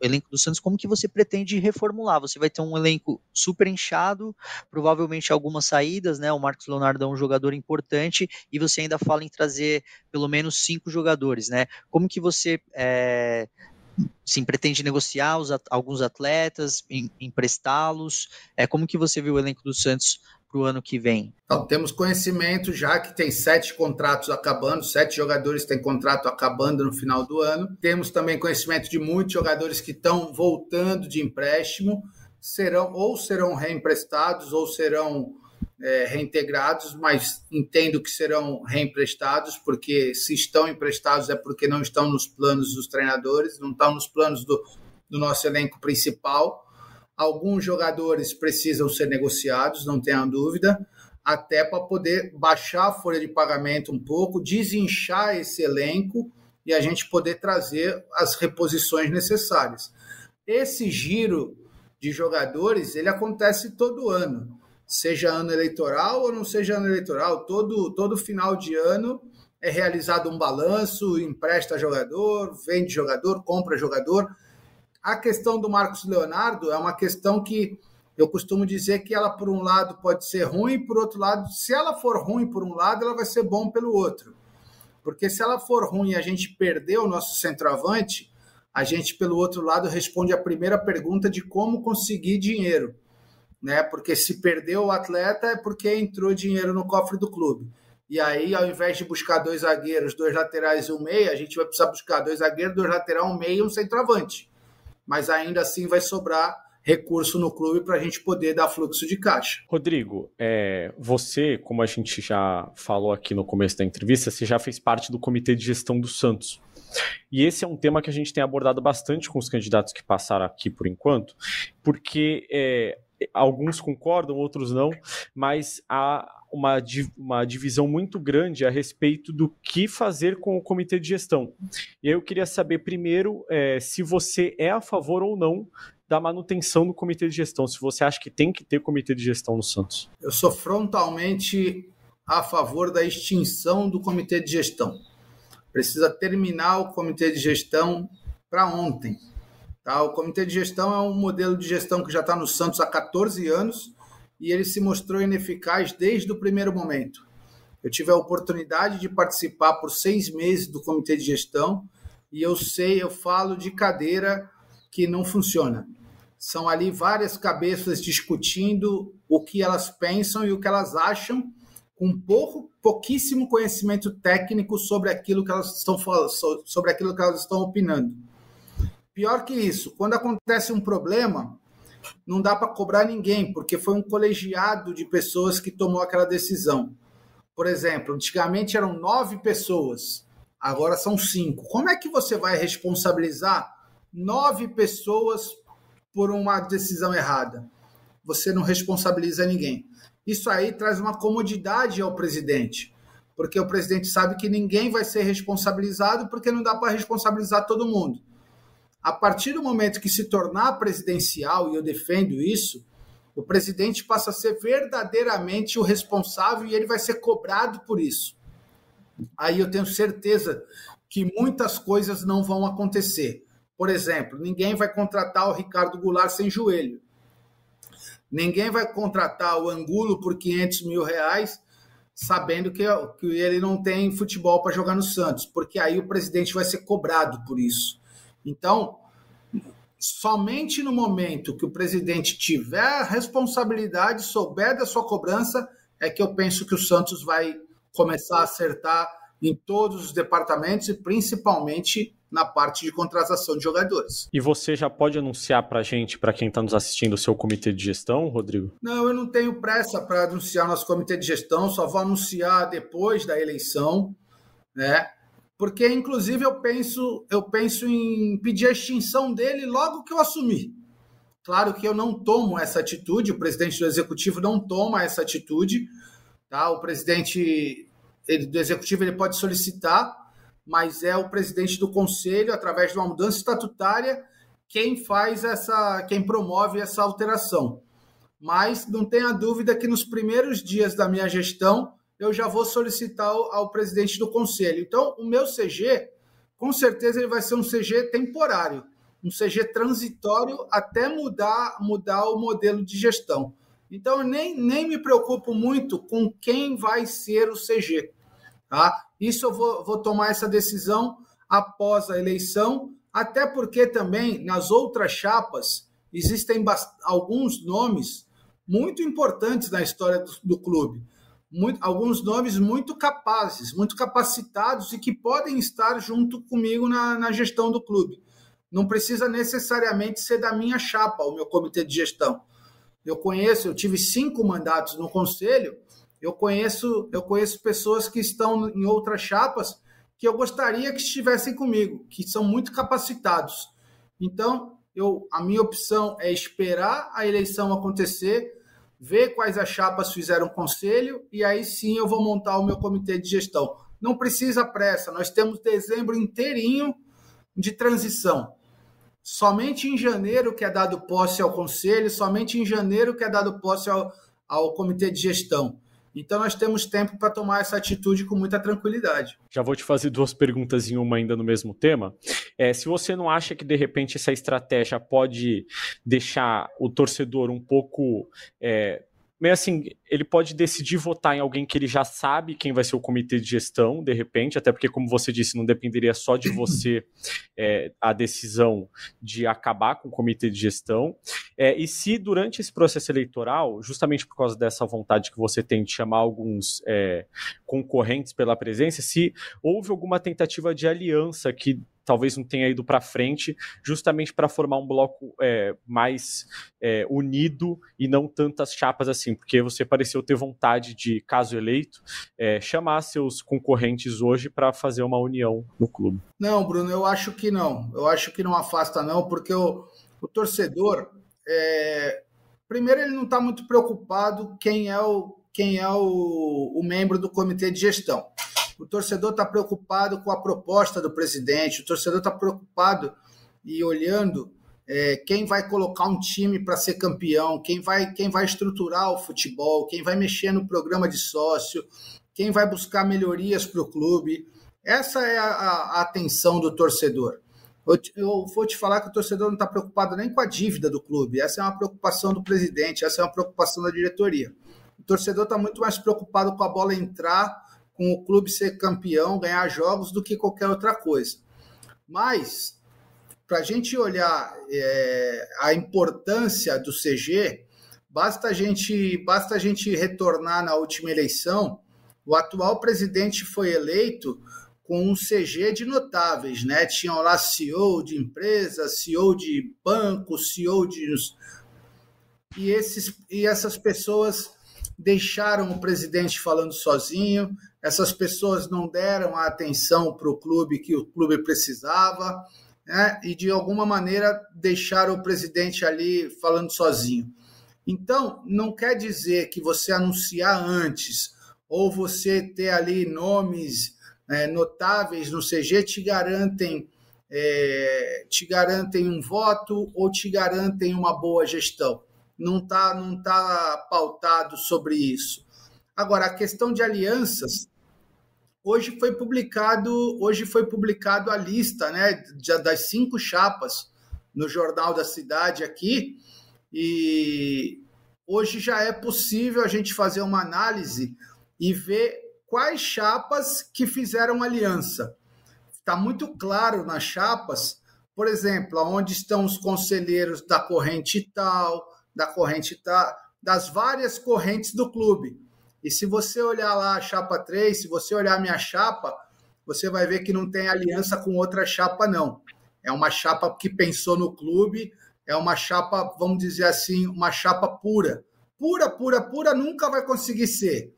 elenco do Santos, como que você pretende reformular? Você vai ter um elenco super inchado, provavelmente algumas saídas, né? O Marcos Leonardo é um jogador importante e você ainda fala em trazer pelo menos cinco jogadores, né? Como que você é, sim, pretende negociar os, alguns atletas, em, emprestá-los? É, como que você viu o elenco do Santos para o ano que vem? Então, temos conhecimento já que tem sete contratos acabando, sete jogadores têm contrato acabando no final do ano. Temos também conhecimento de muitos jogadores que estão voltando de empréstimo, serão ou serão reemprestados ou serão é, reintegrados, mas entendo que serão reemprestados, porque se estão emprestados é porque não estão nos planos dos treinadores, não estão nos planos do, do nosso elenco principal. Alguns jogadores precisam ser negociados, não tenha dúvida, até para poder baixar a folha de pagamento um pouco, desinchar esse elenco e a gente poder trazer as reposições necessárias. Esse giro de jogadores ele acontece todo ano seja ano eleitoral ou não seja ano eleitoral, todo, todo final de ano é realizado um balanço, empresta jogador, vende jogador, compra jogador. A questão do Marcos Leonardo é uma questão que eu costumo dizer que ela, por um lado, pode ser ruim, por outro lado, se ela for ruim por um lado, ela vai ser bom pelo outro. Porque se ela for ruim e a gente perder o nosso centroavante, a gente, pelo outro lado, responde a primeira pergunta de como conseguir dinheiro né? Porque se perdeu o atleta é porque entrou dinheiro no cofre do clube. E aí, ao invés de buscar dois zagueiros, dois laterais e um meia, a gente vai precisar buscar dois zagueiros, dois laterais, um meia e um centroavante. Mas ainda assim vai sobrar recurso no clube para a gente poder dar fluxo de caixa. Rodrigo, é, você, como a gente já falou aqui no começo da entrevista, você já fez parte do comitê de gestão do Santos. E esse é um tema que a gente tem abordado bastante com os candidatos que passaram aqui por enquanto, porque é, alguns concordam, outros não, mas há uma, uma divisão muito grande a respeito do que fazer com o comitê de gestão. E eu queria saber primeiro é, se você é a favor ou não da manutenção do comitê de gestão, se você acha que tem que ter comitê de gestão no Santos. Eu sou frontalmente a favor da extinção do comitê de gestão. Precisa terminar o comitê de gestão para ontem Tá? O comitê de gestão é um modelo de gestão que já está no Santos há 14 anos e ele se mostrou ineficaz desde o primeiro momento. Eu tive a oportunidade de participar por seis meses do comitê de gestão e eu sei, eu falo de cadeira que não funciona. São ali várias cabeças discutindo o que elas pensam e o que elas acham, com pouco, pouquíssimo conhecimento técnico sobre aquilo que elas estão sobre aquilo que elas estão opinando. Pior que isso, quando acontece um problema, não dá para cobrar ninguém, porque foi um colegiado de pessoas que tomou aquela decisão. Por exemplo, antigamente eram nove pessoas, agora são cinco. Como é que você vai responsabilizar nove pessoas por uma decisão errada? Você não responsabiliza ninguém. Isso aí traz uma comodidade ao presidente, porque o presidente sabe que ninguém vai ser responsabilizado, porque não dá para responsabilizar todo mundo. A partir do momento que se tornar presidencial, e eu defendo isso, o presidente passa a ser verdadeiramente o responsável e ele vai ser cobrado por isso. Aí eu tenho certeza que muitas coisas não vão acontecer. Por exemplo, ninguém vai contratar o Ricardo Goulart sem joelho. Ninguém vai contratar o Angulo por 500 mil reais sabendo que, que ele não tem futebol para jogar no Santos, porque aí o presidente vai ser cobrado por isso. Então, somente no momento que o presidente tiver a responsabilidade, souber da sua cobrança, é que eu penso que o Santos vai começar a acertar em todos os departamentos e principalmente na parte de contratação de jogadores. E você já pode anunciar para a gente, para quem está nos assistindo, o seu comitê de gestão, Rodrigo? Não, eu não tenho pressa para anunciar nosso comitê de gestão, só vou anunciar depois da eleição, né? Porque inclusive eu penso, eu penso em pedir a extinção dele logo que eu assumir. Claro que eu não tomo essa atitude, o presidente do executivo não toma essa atitude, tá? O presidente ele, do executivo ele pode solicitar, mas é o presidente do conselho através de uma mudança estatutária quem faz essa, quem promove essa alteração. Mas não tenha dúvida que nos primeiros dias da minha gestão eu já vou solicitar ao, presidente do conselho. Então, o meu CG, com certeza, ele vai ser um CG temporário, um CG transitório até mudar, mudar o modelo de gestão. Então, eu nem, nem me preocupo muito com quem vai ser o CG. Tá? Isso eu vou, vou tomar essa decisão após a eleição, até porque também nas outras chapas existem alguns nomes muito importantes na história do, do clube muito, alguns nomes muito capazes, muito capacitados e que podem estar junto comigo na, na gestão do clube. Não precisa necessariamente ser da minha chapa, o meu comitê de gestão. Eu conheço, eu tive cinco mandatos no conselho, eu conheço, eu conheço pessoas que estão em outras chapas que eu gostaria que estivessem comigo, que são muito capacitados. Então, eu, a minha opção é esperar a eleição acontecer ver quais as chapas fizeram conselho e aí sim eu vou montar o meu comitê de gestão. Não precisa pressa, nós temos dezembro inteirinho de transição. Somente em janeiro que é dado posse ao conselho, somente em janeiro que é dado posse ao, ao comitê de gestão. Então nós temos tempo para tomar essa atitude com muita tranquilidade. Já vou te fazer duas perguntas em uma ainda no mesmo tema. É, se você não acha que de repente essa estratégia pode deixar o torcedor um pouco é, meio assim, ele pode decidir votar em alguém que ele já sabe quem vai ser o comitê de gestão, de repente, até porque, como você disse, não dependeria só de você é, (clears throat) a decisão de acabar com o comitê de gestão. É, e se durante esse processo eleitoral, justamente por causa dessa vontade que você tem de chamar alguns é, concorrentes pela presença, se houve alguma tentativa de aliança que talvez não tenha ido para frente, justamente para formar um bloco é, mais é, unido e não tantas chapas assim, porque você pareceu ter vontade de, caso eleito, é, chamar seus concorrentes hoje para fazer uma união no clube. Não, Bruno, eu acho que não. Eu acho que não afasta não, porque o, o torcedor, é, primeiro ele não está muito preocupado quem é o quem é o, o membro do comitê de gestão o torcedor está preocupado com a proposta do presidente, o torcedor está preocupado e olhando é, quem vai colocar um time para ser campeão, quem vai, quem vai estruturar o futebol, quem vai mexer no programa de sócio, quem vai buscar melhorias para o clube. Essa é a, a, atenção do torcedor. Eu, eu vou te falar que o torcedor não está preocupado nem com a dívida do clube. Essa é uma preocupação do presidente, essa é uma preocupação da diretoria. O torcedor está muito mais preocupado com a bola entrar, com o clube ser campeão, ganhar jogos, do que qualquer outra coisa. Mas, para a gente olhar é, a importância do CG, basta a, gente, basta a gente retornar na última eleição. O atual presidente foi eleito com um CG de notáveis, né? Tinham lá CEO de empresa, CEO de banco, CEO de. E, esses, e essas pessoas deixaram o presidente falando sozinho, essas pessoas não deram a atenção para o clube que o clube precisava, né? e de alguma maneira deixaram o presidente ali falando sozinho. Então, não quer dizer que você anunciar antes ou você ter ali nomes é, notáveis no CG te garantem é, te garantem um voto ou te garantem uma boa gestão. Não está não tá pautado sobre isso. Agora, a questão de alianças, hoje foi publicado hoje foi publicado a lista né, das cinco chapas no Jornal da Cidade aqui, e hoje já é possível a gente fazer uma análise e ver quais chapas que fizeram aliança. Está muito claro nas chapas, por exemplo, onde estão os conselheiros da corrente tal, da corrente tal, das várias correntes do clube. E se você olhar lá a chapa 3, se você olhar a minha chapa, você vai ver que não tem aliança com outra chapa, não. É uma chapa que pensou no clube, é uma chapa, vamos dizer assim, uma chapa pura. Pura, pura, pura nunca vai conseguir ser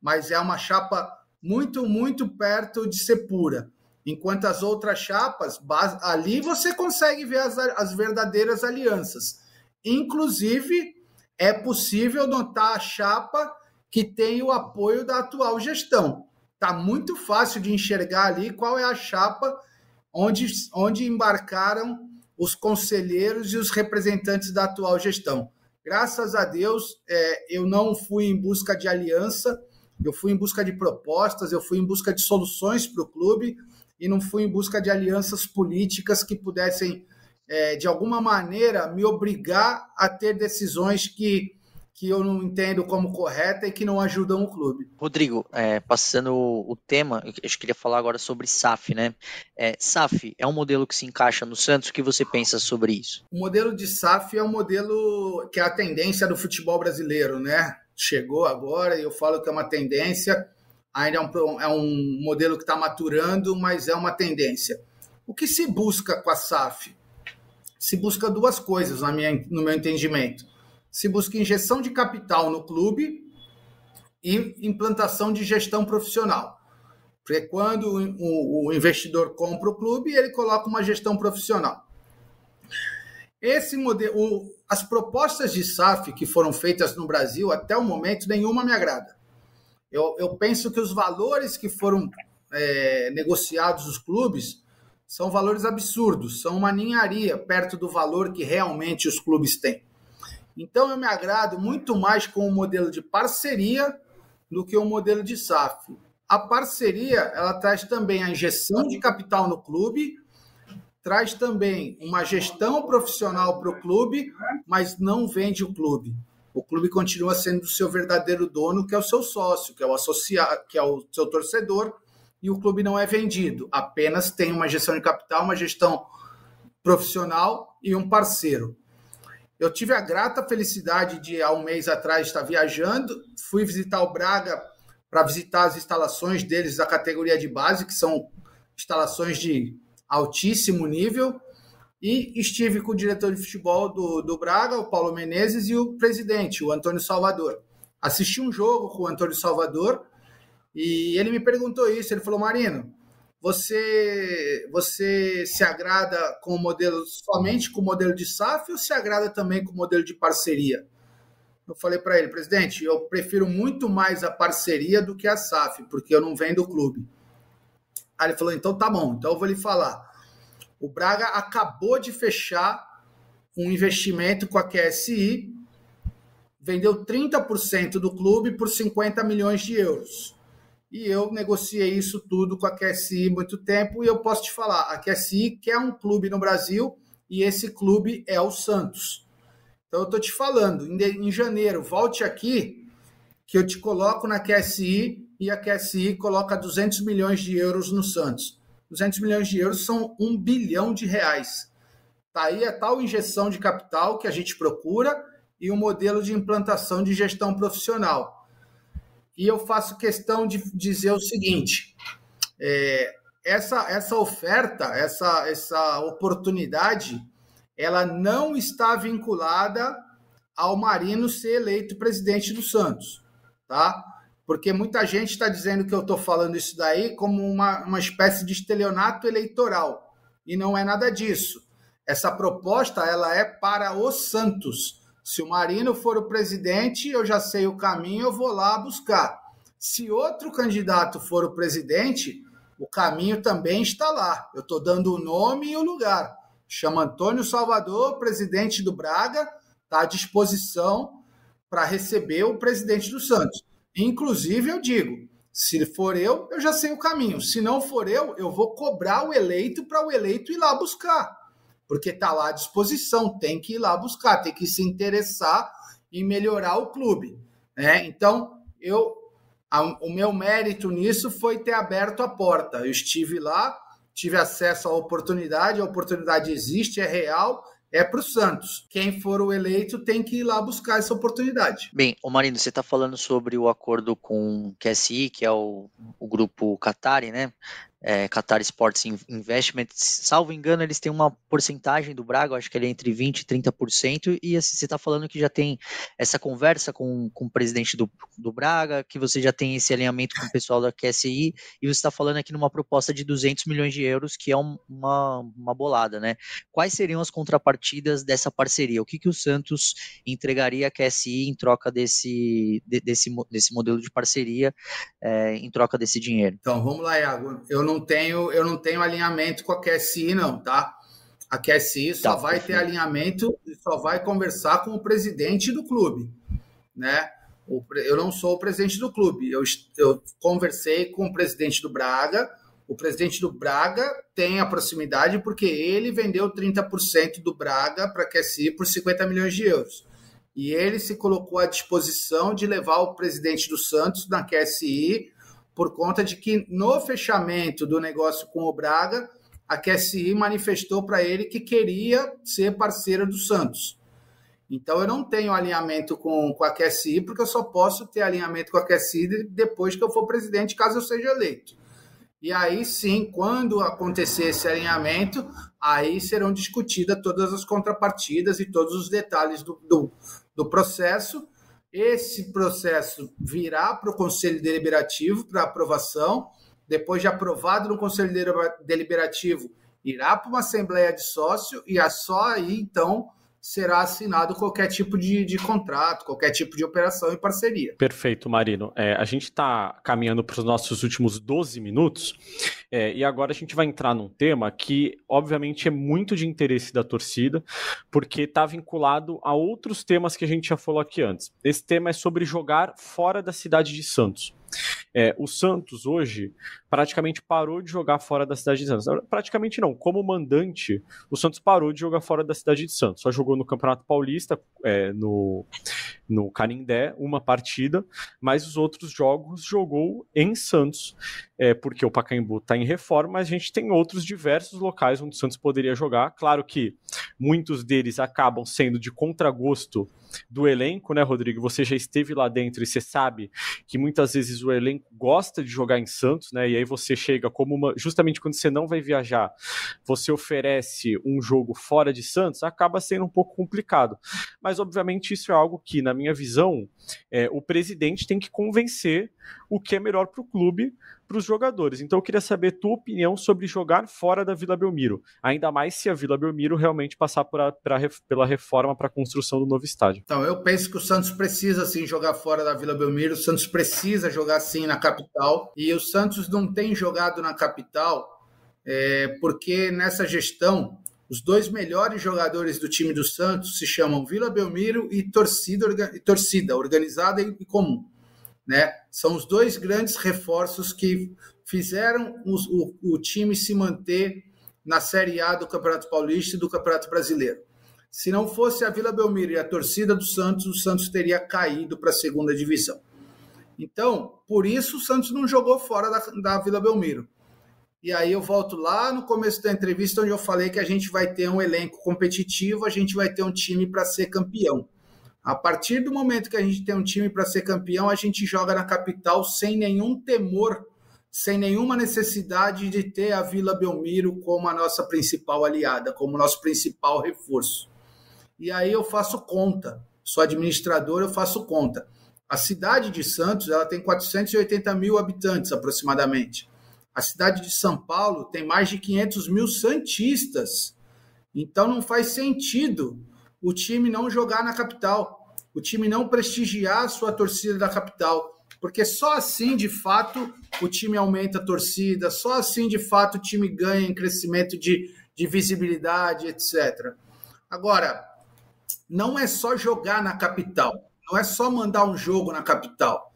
mas é uma chapa muito, muito perto de ser pura. Enquanto as outras chapas, ali você consegue ver as, as verdadeiras alianças. Inclusive, é possível notar a chapa que tem o apoio da atual gestão. Está muito fácil de enxergar ali qual é a chapa onde, onde embarcaram os conselheiros e os representantes da atual gestão. Graças a Deus, é, eu não fui em busca de aliança, eu fui em busca de propostas, eu fui em busca de soluções para o clube e não fui em busca de alianças políticas que pudessem, é, de alguma maneira, me obrigar a ter decisões que, que eu não entendo como correta e que não ajudam o clube. Rodrigo, é, passando o tema, eu queria falar agora sobre SAF, né? É, SAF é um modelo que se encaixa no Santos, o que você pensa sobre isso? O modelo de SAF é um modelo que é a tendência do futebol brasileiro, né? chegou agora e eu falo que é uma tendência, ainda é um, é um modelo que está maturando, mas é uma tendência. O que se busca com a SAF? Se busca duas coisas, na minha, no meu entendimento. Se busca injeção de capital no clube e implantação de gestão profissional. Porque quando o, investidor compra o clube, ele coloca uma gestão profissional. Esse modelo, as propostas de SAF que foram feitas no Brasil até o momento, nenhuma me agrada. Eu, eu penso que os valores que foram é, negociados os clubes são valores absurdos, são uma ninharia perto do valor que realmente os clubes têm. Então eu me agrado muito mais com o modelo de parceria do que o modelo de SAF. A parceria ela traz também a injeção de capital no clube traz também uma gestão profissional para o clube, mas não vende o clube. O clube continua sendo o seu verdadeiro dono, que é o seu sócio, que é o associado, que é o seu torcedor, e o clube não é vendido. Apenas tem uma gestão de capital, uma gestão profissional e um parceiro. Eu tive a grata felicidade de, há um mês atrás, estar viajando, fui visitar o Braga para visitar as instalações deles da categoria de base, que são instalações de altíssimo nível. E estive com o diretor de futebol do, do Braga, o Paulo Menezes, e o presidente, o Antônio Salvador. Assisti um jogo com o Antônio Salvador e ele me perguntou isso. Ele falou: Marino, você você se agrada com o modelo somente com o modelo de SAF ou se agrada também com o modelo de parceria? Eu falei para ele, presidente, eu prefiro muito mais a parceria do que a SAF, porque eu não vendo o clube. Aí ele falou: então tá bom, então eu vou lhe falar. O Braga acabou de fechar um investimento com a QSI, vendeu 30% do clube por 50 milhões de euros. E eu negociei isso tudo com a QSI muito tempo e eu posso te falar, a QSI quer um clube no Brasil e esse clube é o Santos. Então eu estou te falando, em, em janeiro, volte aqui que eu te coloco na QSI e a QSI coloca 200 milhões de euros no Santos. 200 milhões de euros são um bilhão de reais. Tá aí a tal injeção de capital que a gente procura e o um modelo de implantação de gestão profissional. E eu faço questão de dizer o seguinte: é, essa, essa oferta, essa, essa oportunidade, ela não está vinculada ao Marino ser eleito presidente do Santos, tá? Porque muita gente está dizendo que eu estou falando isso daí como uma, uma espécie de estelionato eleitoral. E não é nada disso. Essa proposta ela é para o Santos. Se o Marino for o presidente, eu já sei o caminho, eu vou lá buscar. Se outro candidato for o presidente, o caminho também está lá. Eu estou dando o nome e o lugar. Chama Antônio Salvador, presidente do Braga, está à disposição para receber o presidente do Santos. Inclusive, eu digo: se for eu, eu já sei o caminho. Se não for eu, eu vou cobrar o eleito para o eleito ir lá buscar porque está lá à disposição, tem que ir lá buscar, tem que se interessar em melhorar o clube. Né? Então, eu, a, o meu mérito nisso foi ter aberto a porta. Eu estive lá, tive acesso à oportunidade, a oportunidade existe, é real, é para o Santos. Quem for o eleito tem que ir lá buscar essa oportunidade. Bem, o Marino, você está falando sobre o acordo com o QSI, que é o, o grupo Qatari, né? É, Qatar Sports Investment, salvo engano, eles têm uma porcentagem do Braga, acho que ele é entre 20% e 30%, e assim, você está falando que já tem essa conversa com, com o presidente do, do Braga, que você já tem esse alinhamento com o pessoal da QSI, e você está falando aqui numa proposta de 200 milhões de euros, que é um, uma, uma bolada, né? Quais seriam as contrapartidas dessa parceria? O que, que o Santos entregaria à QSI em troca desse, de, desse, desse modelo de parceria, é, em troca desse dinheiro? Então, vamos lá, Iago. Eu não tenho, eu não tenho alinhamento com a QSI, não, tá? A QSI só tá, vai perfeito. ter alinhamento e só vai conversar com o presidente do clube, né? Eu não sou o presidente do clube. Eu, eu conversei com o presidente do Braga. O presidente do Braga tem a proximidade porque ele vendeu 30% do Braga para a QSI por 50 milhões de euros. E ele se colocou à disposição de levar o presidente do Santos na QSI por conta de que no fechamento do negócio com o Braga, a QSI manifestou para ele que queria ser parceira do Santos. Então eu não tenho alinhamento com, com a QSI, porque eu só posso ter alinhamento com a QSI depois que eu for presidente, caso eu seja eleito. E aí sim, quando acontecer esse alinhamento, aí serão discutidas todas as contrapartidas e todos os detalhes do, do, do processo esse processo virá para o Conselho Deliberativo para aprovação. Depois de aprovado no Conselho Deliberativo, irá para uma Assembleia de Sócio e é só aí, então, será assinado qualquer tipo de, de contrato, qualquer tipo de operação e parceria. Perfeito, Marino. É, a gente está caminhando para os nossos últimos 12 minutos é, e agora a gente vai entrar num tema que, obviamente, é muito de interesse da torcida, porque está vinculado a outros temas que a gente já falou aqui antes. Esse tema é sobre jogar fora da cidade de Santos. É, o Santos hoje praticamente parou de jogar fora da cidade de Santos. Praticamente não, como mandante, o Santos parou de jogar fora da cidade de Santos. Só jogou no Campeonato Paulista, é, no, no Canindé, uma partida, mas os outros jogos jogou em Santos, é, porque o Pacaembu está em reforma, mas a gente tem outros diversos locais onde o Santos poderia jogar. Claro que muitos deles acabam sendo de contragosto do elenco, né, Rodrigo? Você já esteve lá dentro e você sabe que muitas vezes o elenco gosta de jogar em Santos, né? E aí você chega como uma. Justamente quando você não vai viajar, você oferece um jogo fora de Santos, acaba sendo um pouco complicado. Mas, obviamente, isso é algo que, na minha visão, é, o presidente tem que convencer o que é melhor para o clube, para os jogadores. Então eu queria saber tua opinião sobre jogar fora da Vila Belmiro, ainda mais se a Vila Belmiro realmente passar por a, pra, pela reforma para a construção do novo estádio. Então eu penso que o Santos precisa sim jogar fora da Vila Belmiro, o Santos precisa jogar sim na capital e o Santos não tem jogado na capital é, porque nessa gestão os dois melhores jogadores do time do Santos se chamam Vila Belmiro e torcida, e torcida organizada e comum. Né? São os dois grandes reforços que fizeram os, o, o time se manter na Série A do Campeonato Paulista e do Campeonato Brasileiro. Se não fosse a Vila Belmiro e a torcida do Santos, o Santos teria caído para a segunda divisão. Então, por isso o Santos não jogou fora da, da Vila Belmiro. E aí eu volto lá no começo da entrevista onde eu falei que a gente vai ter um elenco competitivo, a gente vai ter um time para ser campeão. A partir do momento que a gente tem um time para ser campeão, a gente joga na capital sem nenhum temor, sem nenhuma necessidade de ter a Vila Belmiro como a nossa principal aliada, como nosso principal reforço. E aí eu faço conta, sou administrador, eu faço conta. A cidade de Santos ela tem 480 mil habitantes aproximadamente. A cidade de São Paulo tem mais de 500 mil santistas. Então não faz sentido o time não jogar na capital, o time não prestigiar a sua torcida da capital, porque só assim, de fato, o time aumenta a torcida, só assim, de fato, o time ganha em crescimento de, de visibilidade, etc. Agora, não é só jogar na capital, não é só mandar um jogo na capital.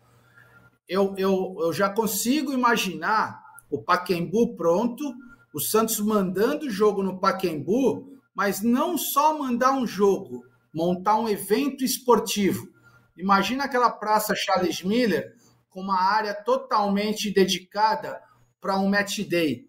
Eu, eu, eu já consigo imaginar o Paquembu pronto, o Santos mandando jogo no Paquembu, mas não só mandar um jogo, montar um evento esportivo. Imagina aquela praça Charles Miller com uma área totalmente dedicada para um match day,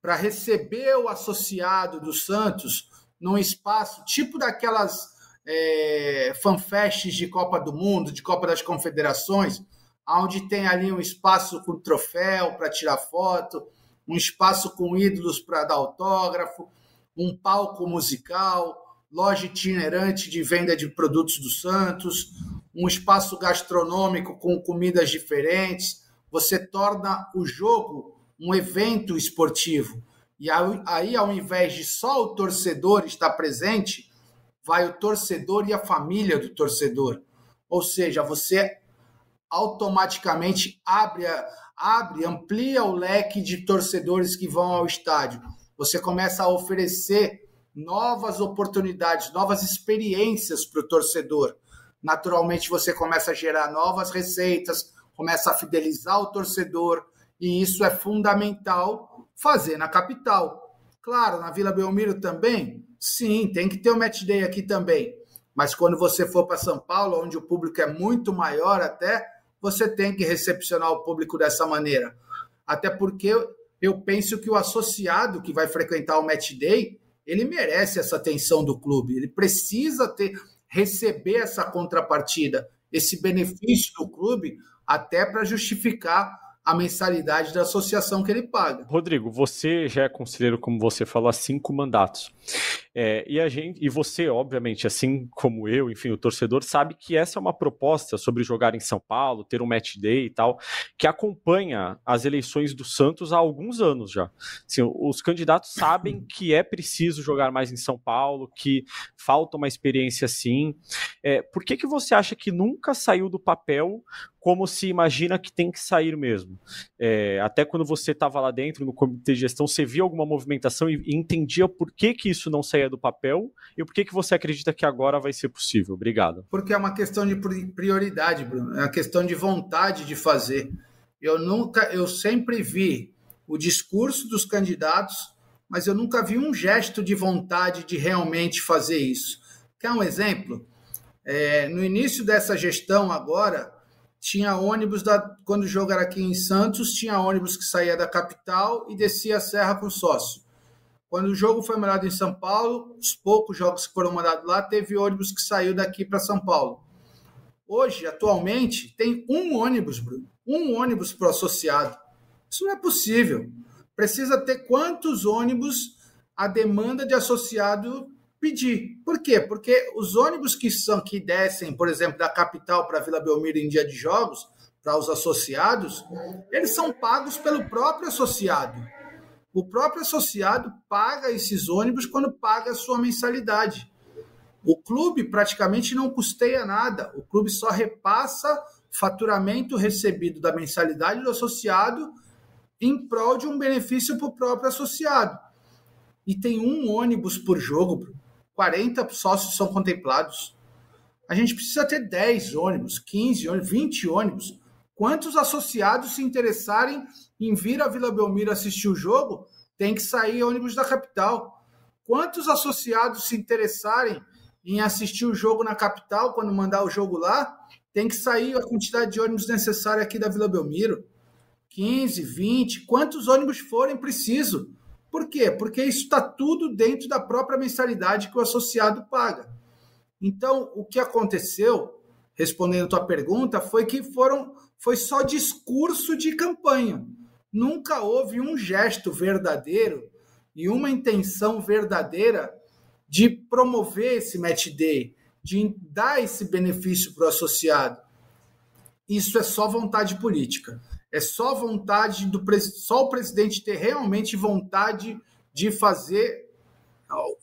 para receber o associado do Santos num espaço tipo daquelas é, fanfests de Copa do Mundo, de Copa das Confederações, onde tem ali um espaço com troféu para tirar foto, um espaço com ídolos para dar autógrafo, um palco musical, loja itinerante de venda de produtos do Santos, um espaço gastronômico com comidas diferentes. Você torna o jogo um evento esportivo. E aí, ao invés de só o torcedor estar presente, vai o torcedor e a família do torcedor. Ou seja, você automaticamente abre, abre, amplia o leque de torcedores que vão ao estádio. Você começa a oferecer novas oportunidades, novas experiências para o torcedor. Naturalmente, você começa a gerar novas receitas, começa a fidelizar o torcedor, e isso é fundamental fazer na capital. Claro, na Vila Belmiro também, sim, tem que ter o um match day aqui também. Mas quando você for para São Paulo, onde o público é muito maior até, você tem que recepcionar o público dessa maneira. Até porque eu penso que o associado que vai frequentar o match day, ele merece essa atenção do clube, ele precisa ter receber essa contrapartida, esse benefício do clube, até para justificar a mensalidade da associação que ele paga. Rodrigo, você já é conselheiro, como você falou, há cinco mandatos. É, e a gente, e você, obviamente, assim como eu, enfim, o torcedor, sabe que essa é uma proposta sobre jogar em São Paulo, ter um match day e tal, que acompanha as eleições do Santos há alguns anos já. Assim, os candidatos sabem que é preciso jogar mais em São Paulo, que falta uma experiência assim. É, por que, que você acha que nunca saiu do papel como se imagina que tem que sair mesmo. É, até quando você estava lá dentro no comitê de gestão, você via alguma movimentação e, e, entendia por que, que isso não saía do papel e por que, que você acredita que agora vai ser possível. Obrigado. Porque é uma questão de prioridade, Bruno. É uma questão de vontade de fazer. Eu nunca, eu sempre vi o discurso dos candidatos, mas eu nunca vi um gesto de vontade de realmente fazer isso. Quer um exemplo? É, no início dessa gestão agora, tinha ônibus da quando o jogo era aqui em Santos, tinha ônibus que saía da capital e descia a serra com sócio. Quando o jogo foi mandado em São Paulo, os poucos jogos que foram mandados lá, teve ônibus que saiu daqui para São Paulo. Hoje, atualmente, tem um ônibus, Bruno, um ônibus para o associado. Isso não é possível. Precisa ter quantos ônibus a demanda de associado pedir. Por quê? Porque os ônibus que são que descem, por exemplo, da capital para Vila Belmiro em dia de jogos, para os associados, eles são pagos pelo próprio associado. O próprio associado paga esses ônibus quando paga a sua mensalidade. O clube praticamente não custeia nada. O clube só repassa faturamento recebido da mensalidade do associado em prol de um benefício para o próprio associado. E tem um ônibus por jogo, 40 sócios são contemplados. A gente precisa ter 10 ônibus, 15 ônibus, 20 ônibus Quantos associados se interessarem em vir a Vila Belmiro assistir o jogo, tem que sair ônibus da capital. Quantos associados se interessarem em assistir o jogo na capital, quando mandar o jogo lá, tem que sair a quantidade de ônibus necessária aqui da Vila Belmiro. 15, 20, quantos ônibus forem preciso. Por quê? Porque isso está tudo dentro da própria mensalidade que o associado paga. Então, o que aconteceu, respondendo a tua pergunta, foi que foram foi só discurso de campanha. Nunca houve um gesto verdadeiro e uma intenção verdadeira de promover esse match day, de dar esse benefício para o associado. Isso é só vontade política. É só vontade do só o presidente ter realmente vontade de fazer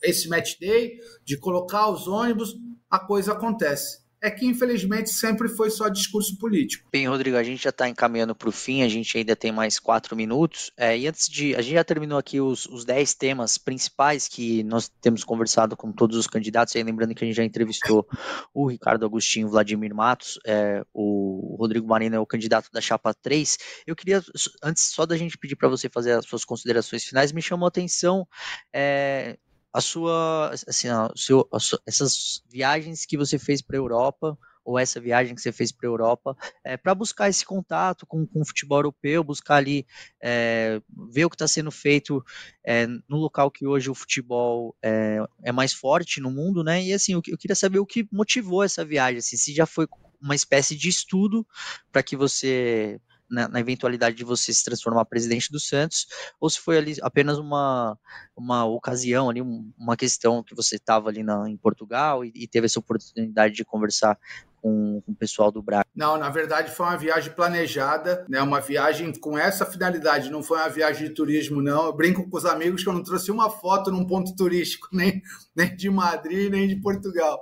esse match day, de colocar os ônibus, a coisa acontece é que infelizmente sempre foi só discurso político. Bem, Rodrigo, a gente já está encaminhando para o fim, a gente ainda tem mais quatro minutos. É, e antes de. A gente já terminou aqui os, os dez temas principais que nós temos conversado com todos os candidatos. E aí, lembrando que a gente já entrevistou o Ricardo Agostinho, Vladimir Matos, é, o Rodrigo Marina é o candidato da Chapa 3. Eu queria, antes só da gente pedir para você fazer as suas considerações finais, me chamou a atenção. É, a sua, assim, a seu, a sua, essas viagens que você fez para a Europa, ou essa viagem que você fez para a Europa, é, para buscar esse contato com, com o futebol europeu, buscar ali é, ver o que está sendo feito é, no local que hoje o futebol é, é, mais forte no mundo, né? E assim, eu, eu queria saber o que motivou essa viagem, assim, se já foi uma espécie de estudo para que você na, na, eventualidade de você se transformar presidente do Santos, ou se foi ali apenas uma, uma ocasião, ali, uma questão que você estava ali na, em Portugal e, e, teve essa oportunidade de conversar com, o pessoal do Braga? Não, na verdade foi uma viagem planejada, né? Uma viagem com essa finalidade, não foi uma viagem de turismo, não. Eu brinco com os amigos que eu não trouxe uma foto num ponto turístico, nem, nem de Madrid, nem de Portugal.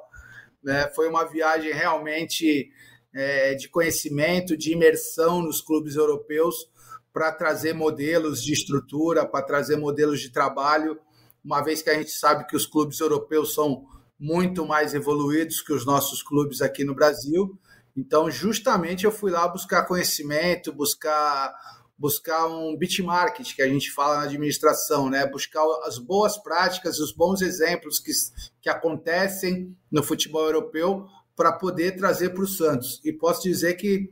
Né? Foi uma viagem realmente é, de conhecimento, de imersão nos clubes europeus para trazer modelos de estrutura, para trazer modelos de trabalho, uma vez que a gente sabe que os clubes europeus são muito mais evoluídos que os nossos clubes aqui no Brasil. Então, justamente eu fui lá buscar conhecimento, buscar buscar um market que a gente fala na administração, né? Buscar as boas práticas, os bons exemplos que, que acontecem no futebol europeu para poder trazer para o Santos. E posso dizer que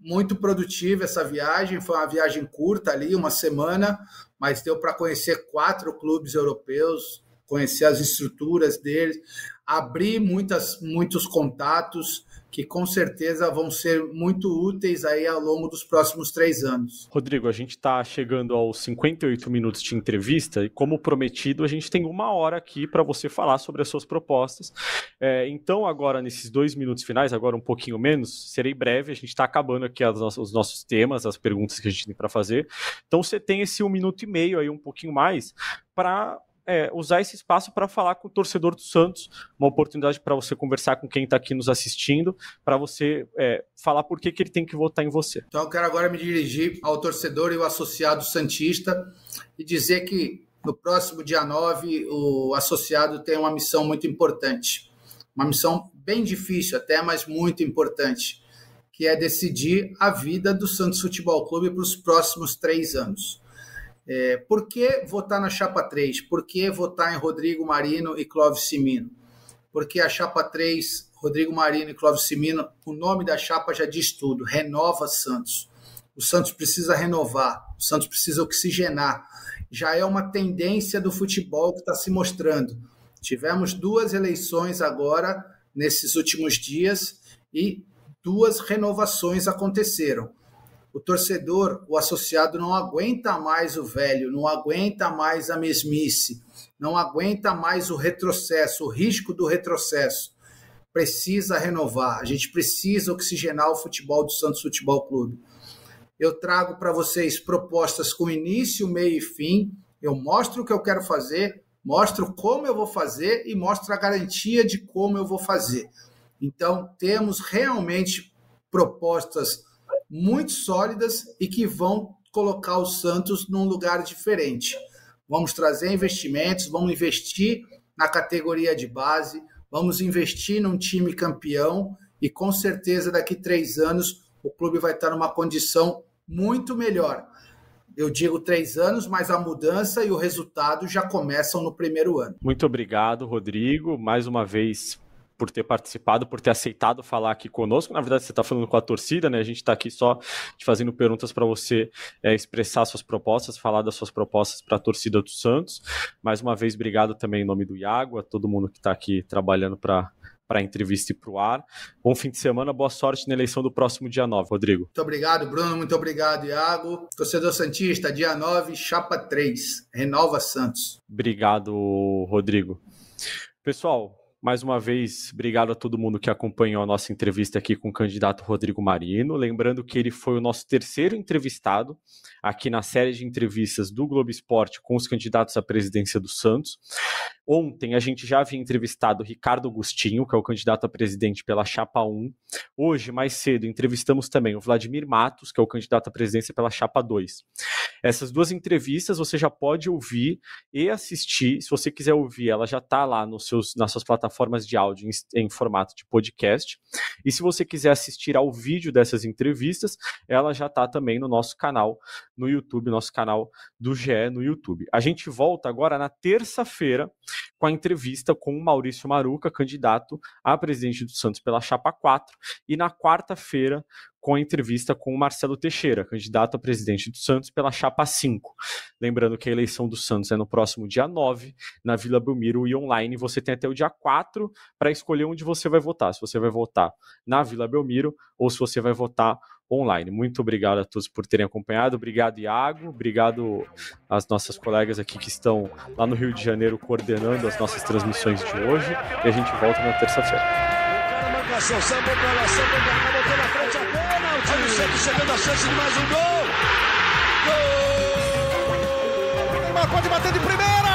muito produtiva essa viagem, foi uma viagem curta ali, uma semana, mas deu para conhecer quatro clubes europeus, conhecer as estruturas deles, abrir muitas, muitos contatos, que com certeza vão ser muito úteis aí ao longo dos próximos três anos. Rodrigo, a gente está chegando aos 58 minutos de entrevista e, como prometido, a gente tem uma hora aqui para você falar sobre as suas propostas. É, então, agora, nesses dois minutos finais, agora um pouquinho menos, serei breve, a gente está acabando aqui os nossos temas, as perguntas que a gente tem para fazer. Então, você tem esse um minuto e meio aí, um pouquinho mais, para é, usar esse espaço para falar com o torcedor do Santos, uma oportunidade para você conversar com quem está aqui nos assistindo, para você é, falar por que, que ele tem que votar em você. Então eu quero agora me dirigir ao torcedor e o associado Santista e dizer que no próximo dia 9 o associado tem uma missão muito importante. Uma missão bem difícil até, mas muito importante, que é decidir a vida do Santos Futebol Clube para os próximos três anos. É, por que votar na chapa 3? Por que votar em Rodrigo Marino e Clóvis Simino? Porque a chapa 3, Rodrigo Marino e Clóvis Simino, o nome da chapa já diz tudo: renova Santos. O Santos precisa renovar, o Santos precisa oxigenar. Já é uma tendência do futebol que está se mostrando. Tivemos duas eleições agora, nesses últimos dias, e duas renovações aconteceram o torcedor, o associado não aguenta mais o velho, não aguenta mais a mesmice, não aguenta mais o retrocesso, o risco do retrocesso. Precisa renovar, a gente precisa oxigenar o futebol do Santos Futebol Clube. Eu trago para vocês propostas com início, meio e fim. Eu mostro o que eu quero fazer, mostro como eu vou fazer e mostro a garantia de como eu vou fazer. Então, temos realmente propostas muito sólidas e que vão colocar o Santos num lugar diferente. Vamos trazer investimentos, vamos investir na categoria de base, vamos investir num time campeão e com certeza daqui três anos o clube vai estar numa condição muito melhor. Eu digo três anos, mas a mudança e o resultado já começam no primeiro ano. Muito obrigado, Rodrigo. Mais uma vez, por ter participado, por ter aceitado falar aqui conosco. Na verdade, você está falando com a torcida, né? A gente está aqui só te fazendo perguntas para você é, expressar suas propostas, falar das suas propostas para a torcida do Santos. Mais uma vez, obrigado também em nome do Iago, a todo mundo que está aqui trabalhando para para a entrevista e para o ar. Bom fim de semana, boa sorte na eleição do próximo dia 9, Rodrigo. Muito obrigado, Bruno, muito obrigado, Iago. Torcedor Santista, dia 9, chapa 3, Renova Santos. Obrigado, Rodrigo. Pessoal, mais uma vez, obrigado a todo mundo que acompanhou a nossa entrevista aqui com o candidato Rodrigo Marino. Lembrando que ele foi o nosso terceiro entrevistado aqui na série de entrevistas do Globo Esporte com os candidatos à presidência do Santos. Ontem a gente já havia entrevistado Ricardo Agostinho, que é o candidato a presidente pela Chapa 1. Hoje, mais cedo, entrevistamos também o Vladimir Matos, que é o candidato à presidência pela Chapa 2. Essas duas entrevistas você já pode ouvir e assistir. Se você quiser ouvir, ela já está lá nos seus, nas suas plataformas de áudio em, em formato de podcast. E se você quiser assistir ao vídeo dessas entrevistas, ela já está também no nosso canal no YouTube, nosso canal do GE no YouTube. A gente volta agora na terça-feira com a entrevista com o Maurício Maruca, candidato a presidente do Santos pela Chapa 4, e na quarta-feira com a entrevista com o Marcelo Teixeira, candidato a presidente do Santos pela Chapa 5. Lembrando que a eleição do Santos é no próximo dia 9, na Vila Belmiro e online. Você tem até o dia 4 para escolher onde você vai votar. Se você vai votar na Vila Belmiro ou se você vai votar online. Muito obrigado a todos por terem acompanhado. Obrigado, Iago. Obrigado às nossas colegas aqui que estão lá no Rio de Janeiro coordenando as nossas transmissões de hoje. E a gente volta na terça-feira. pode bater de primeira.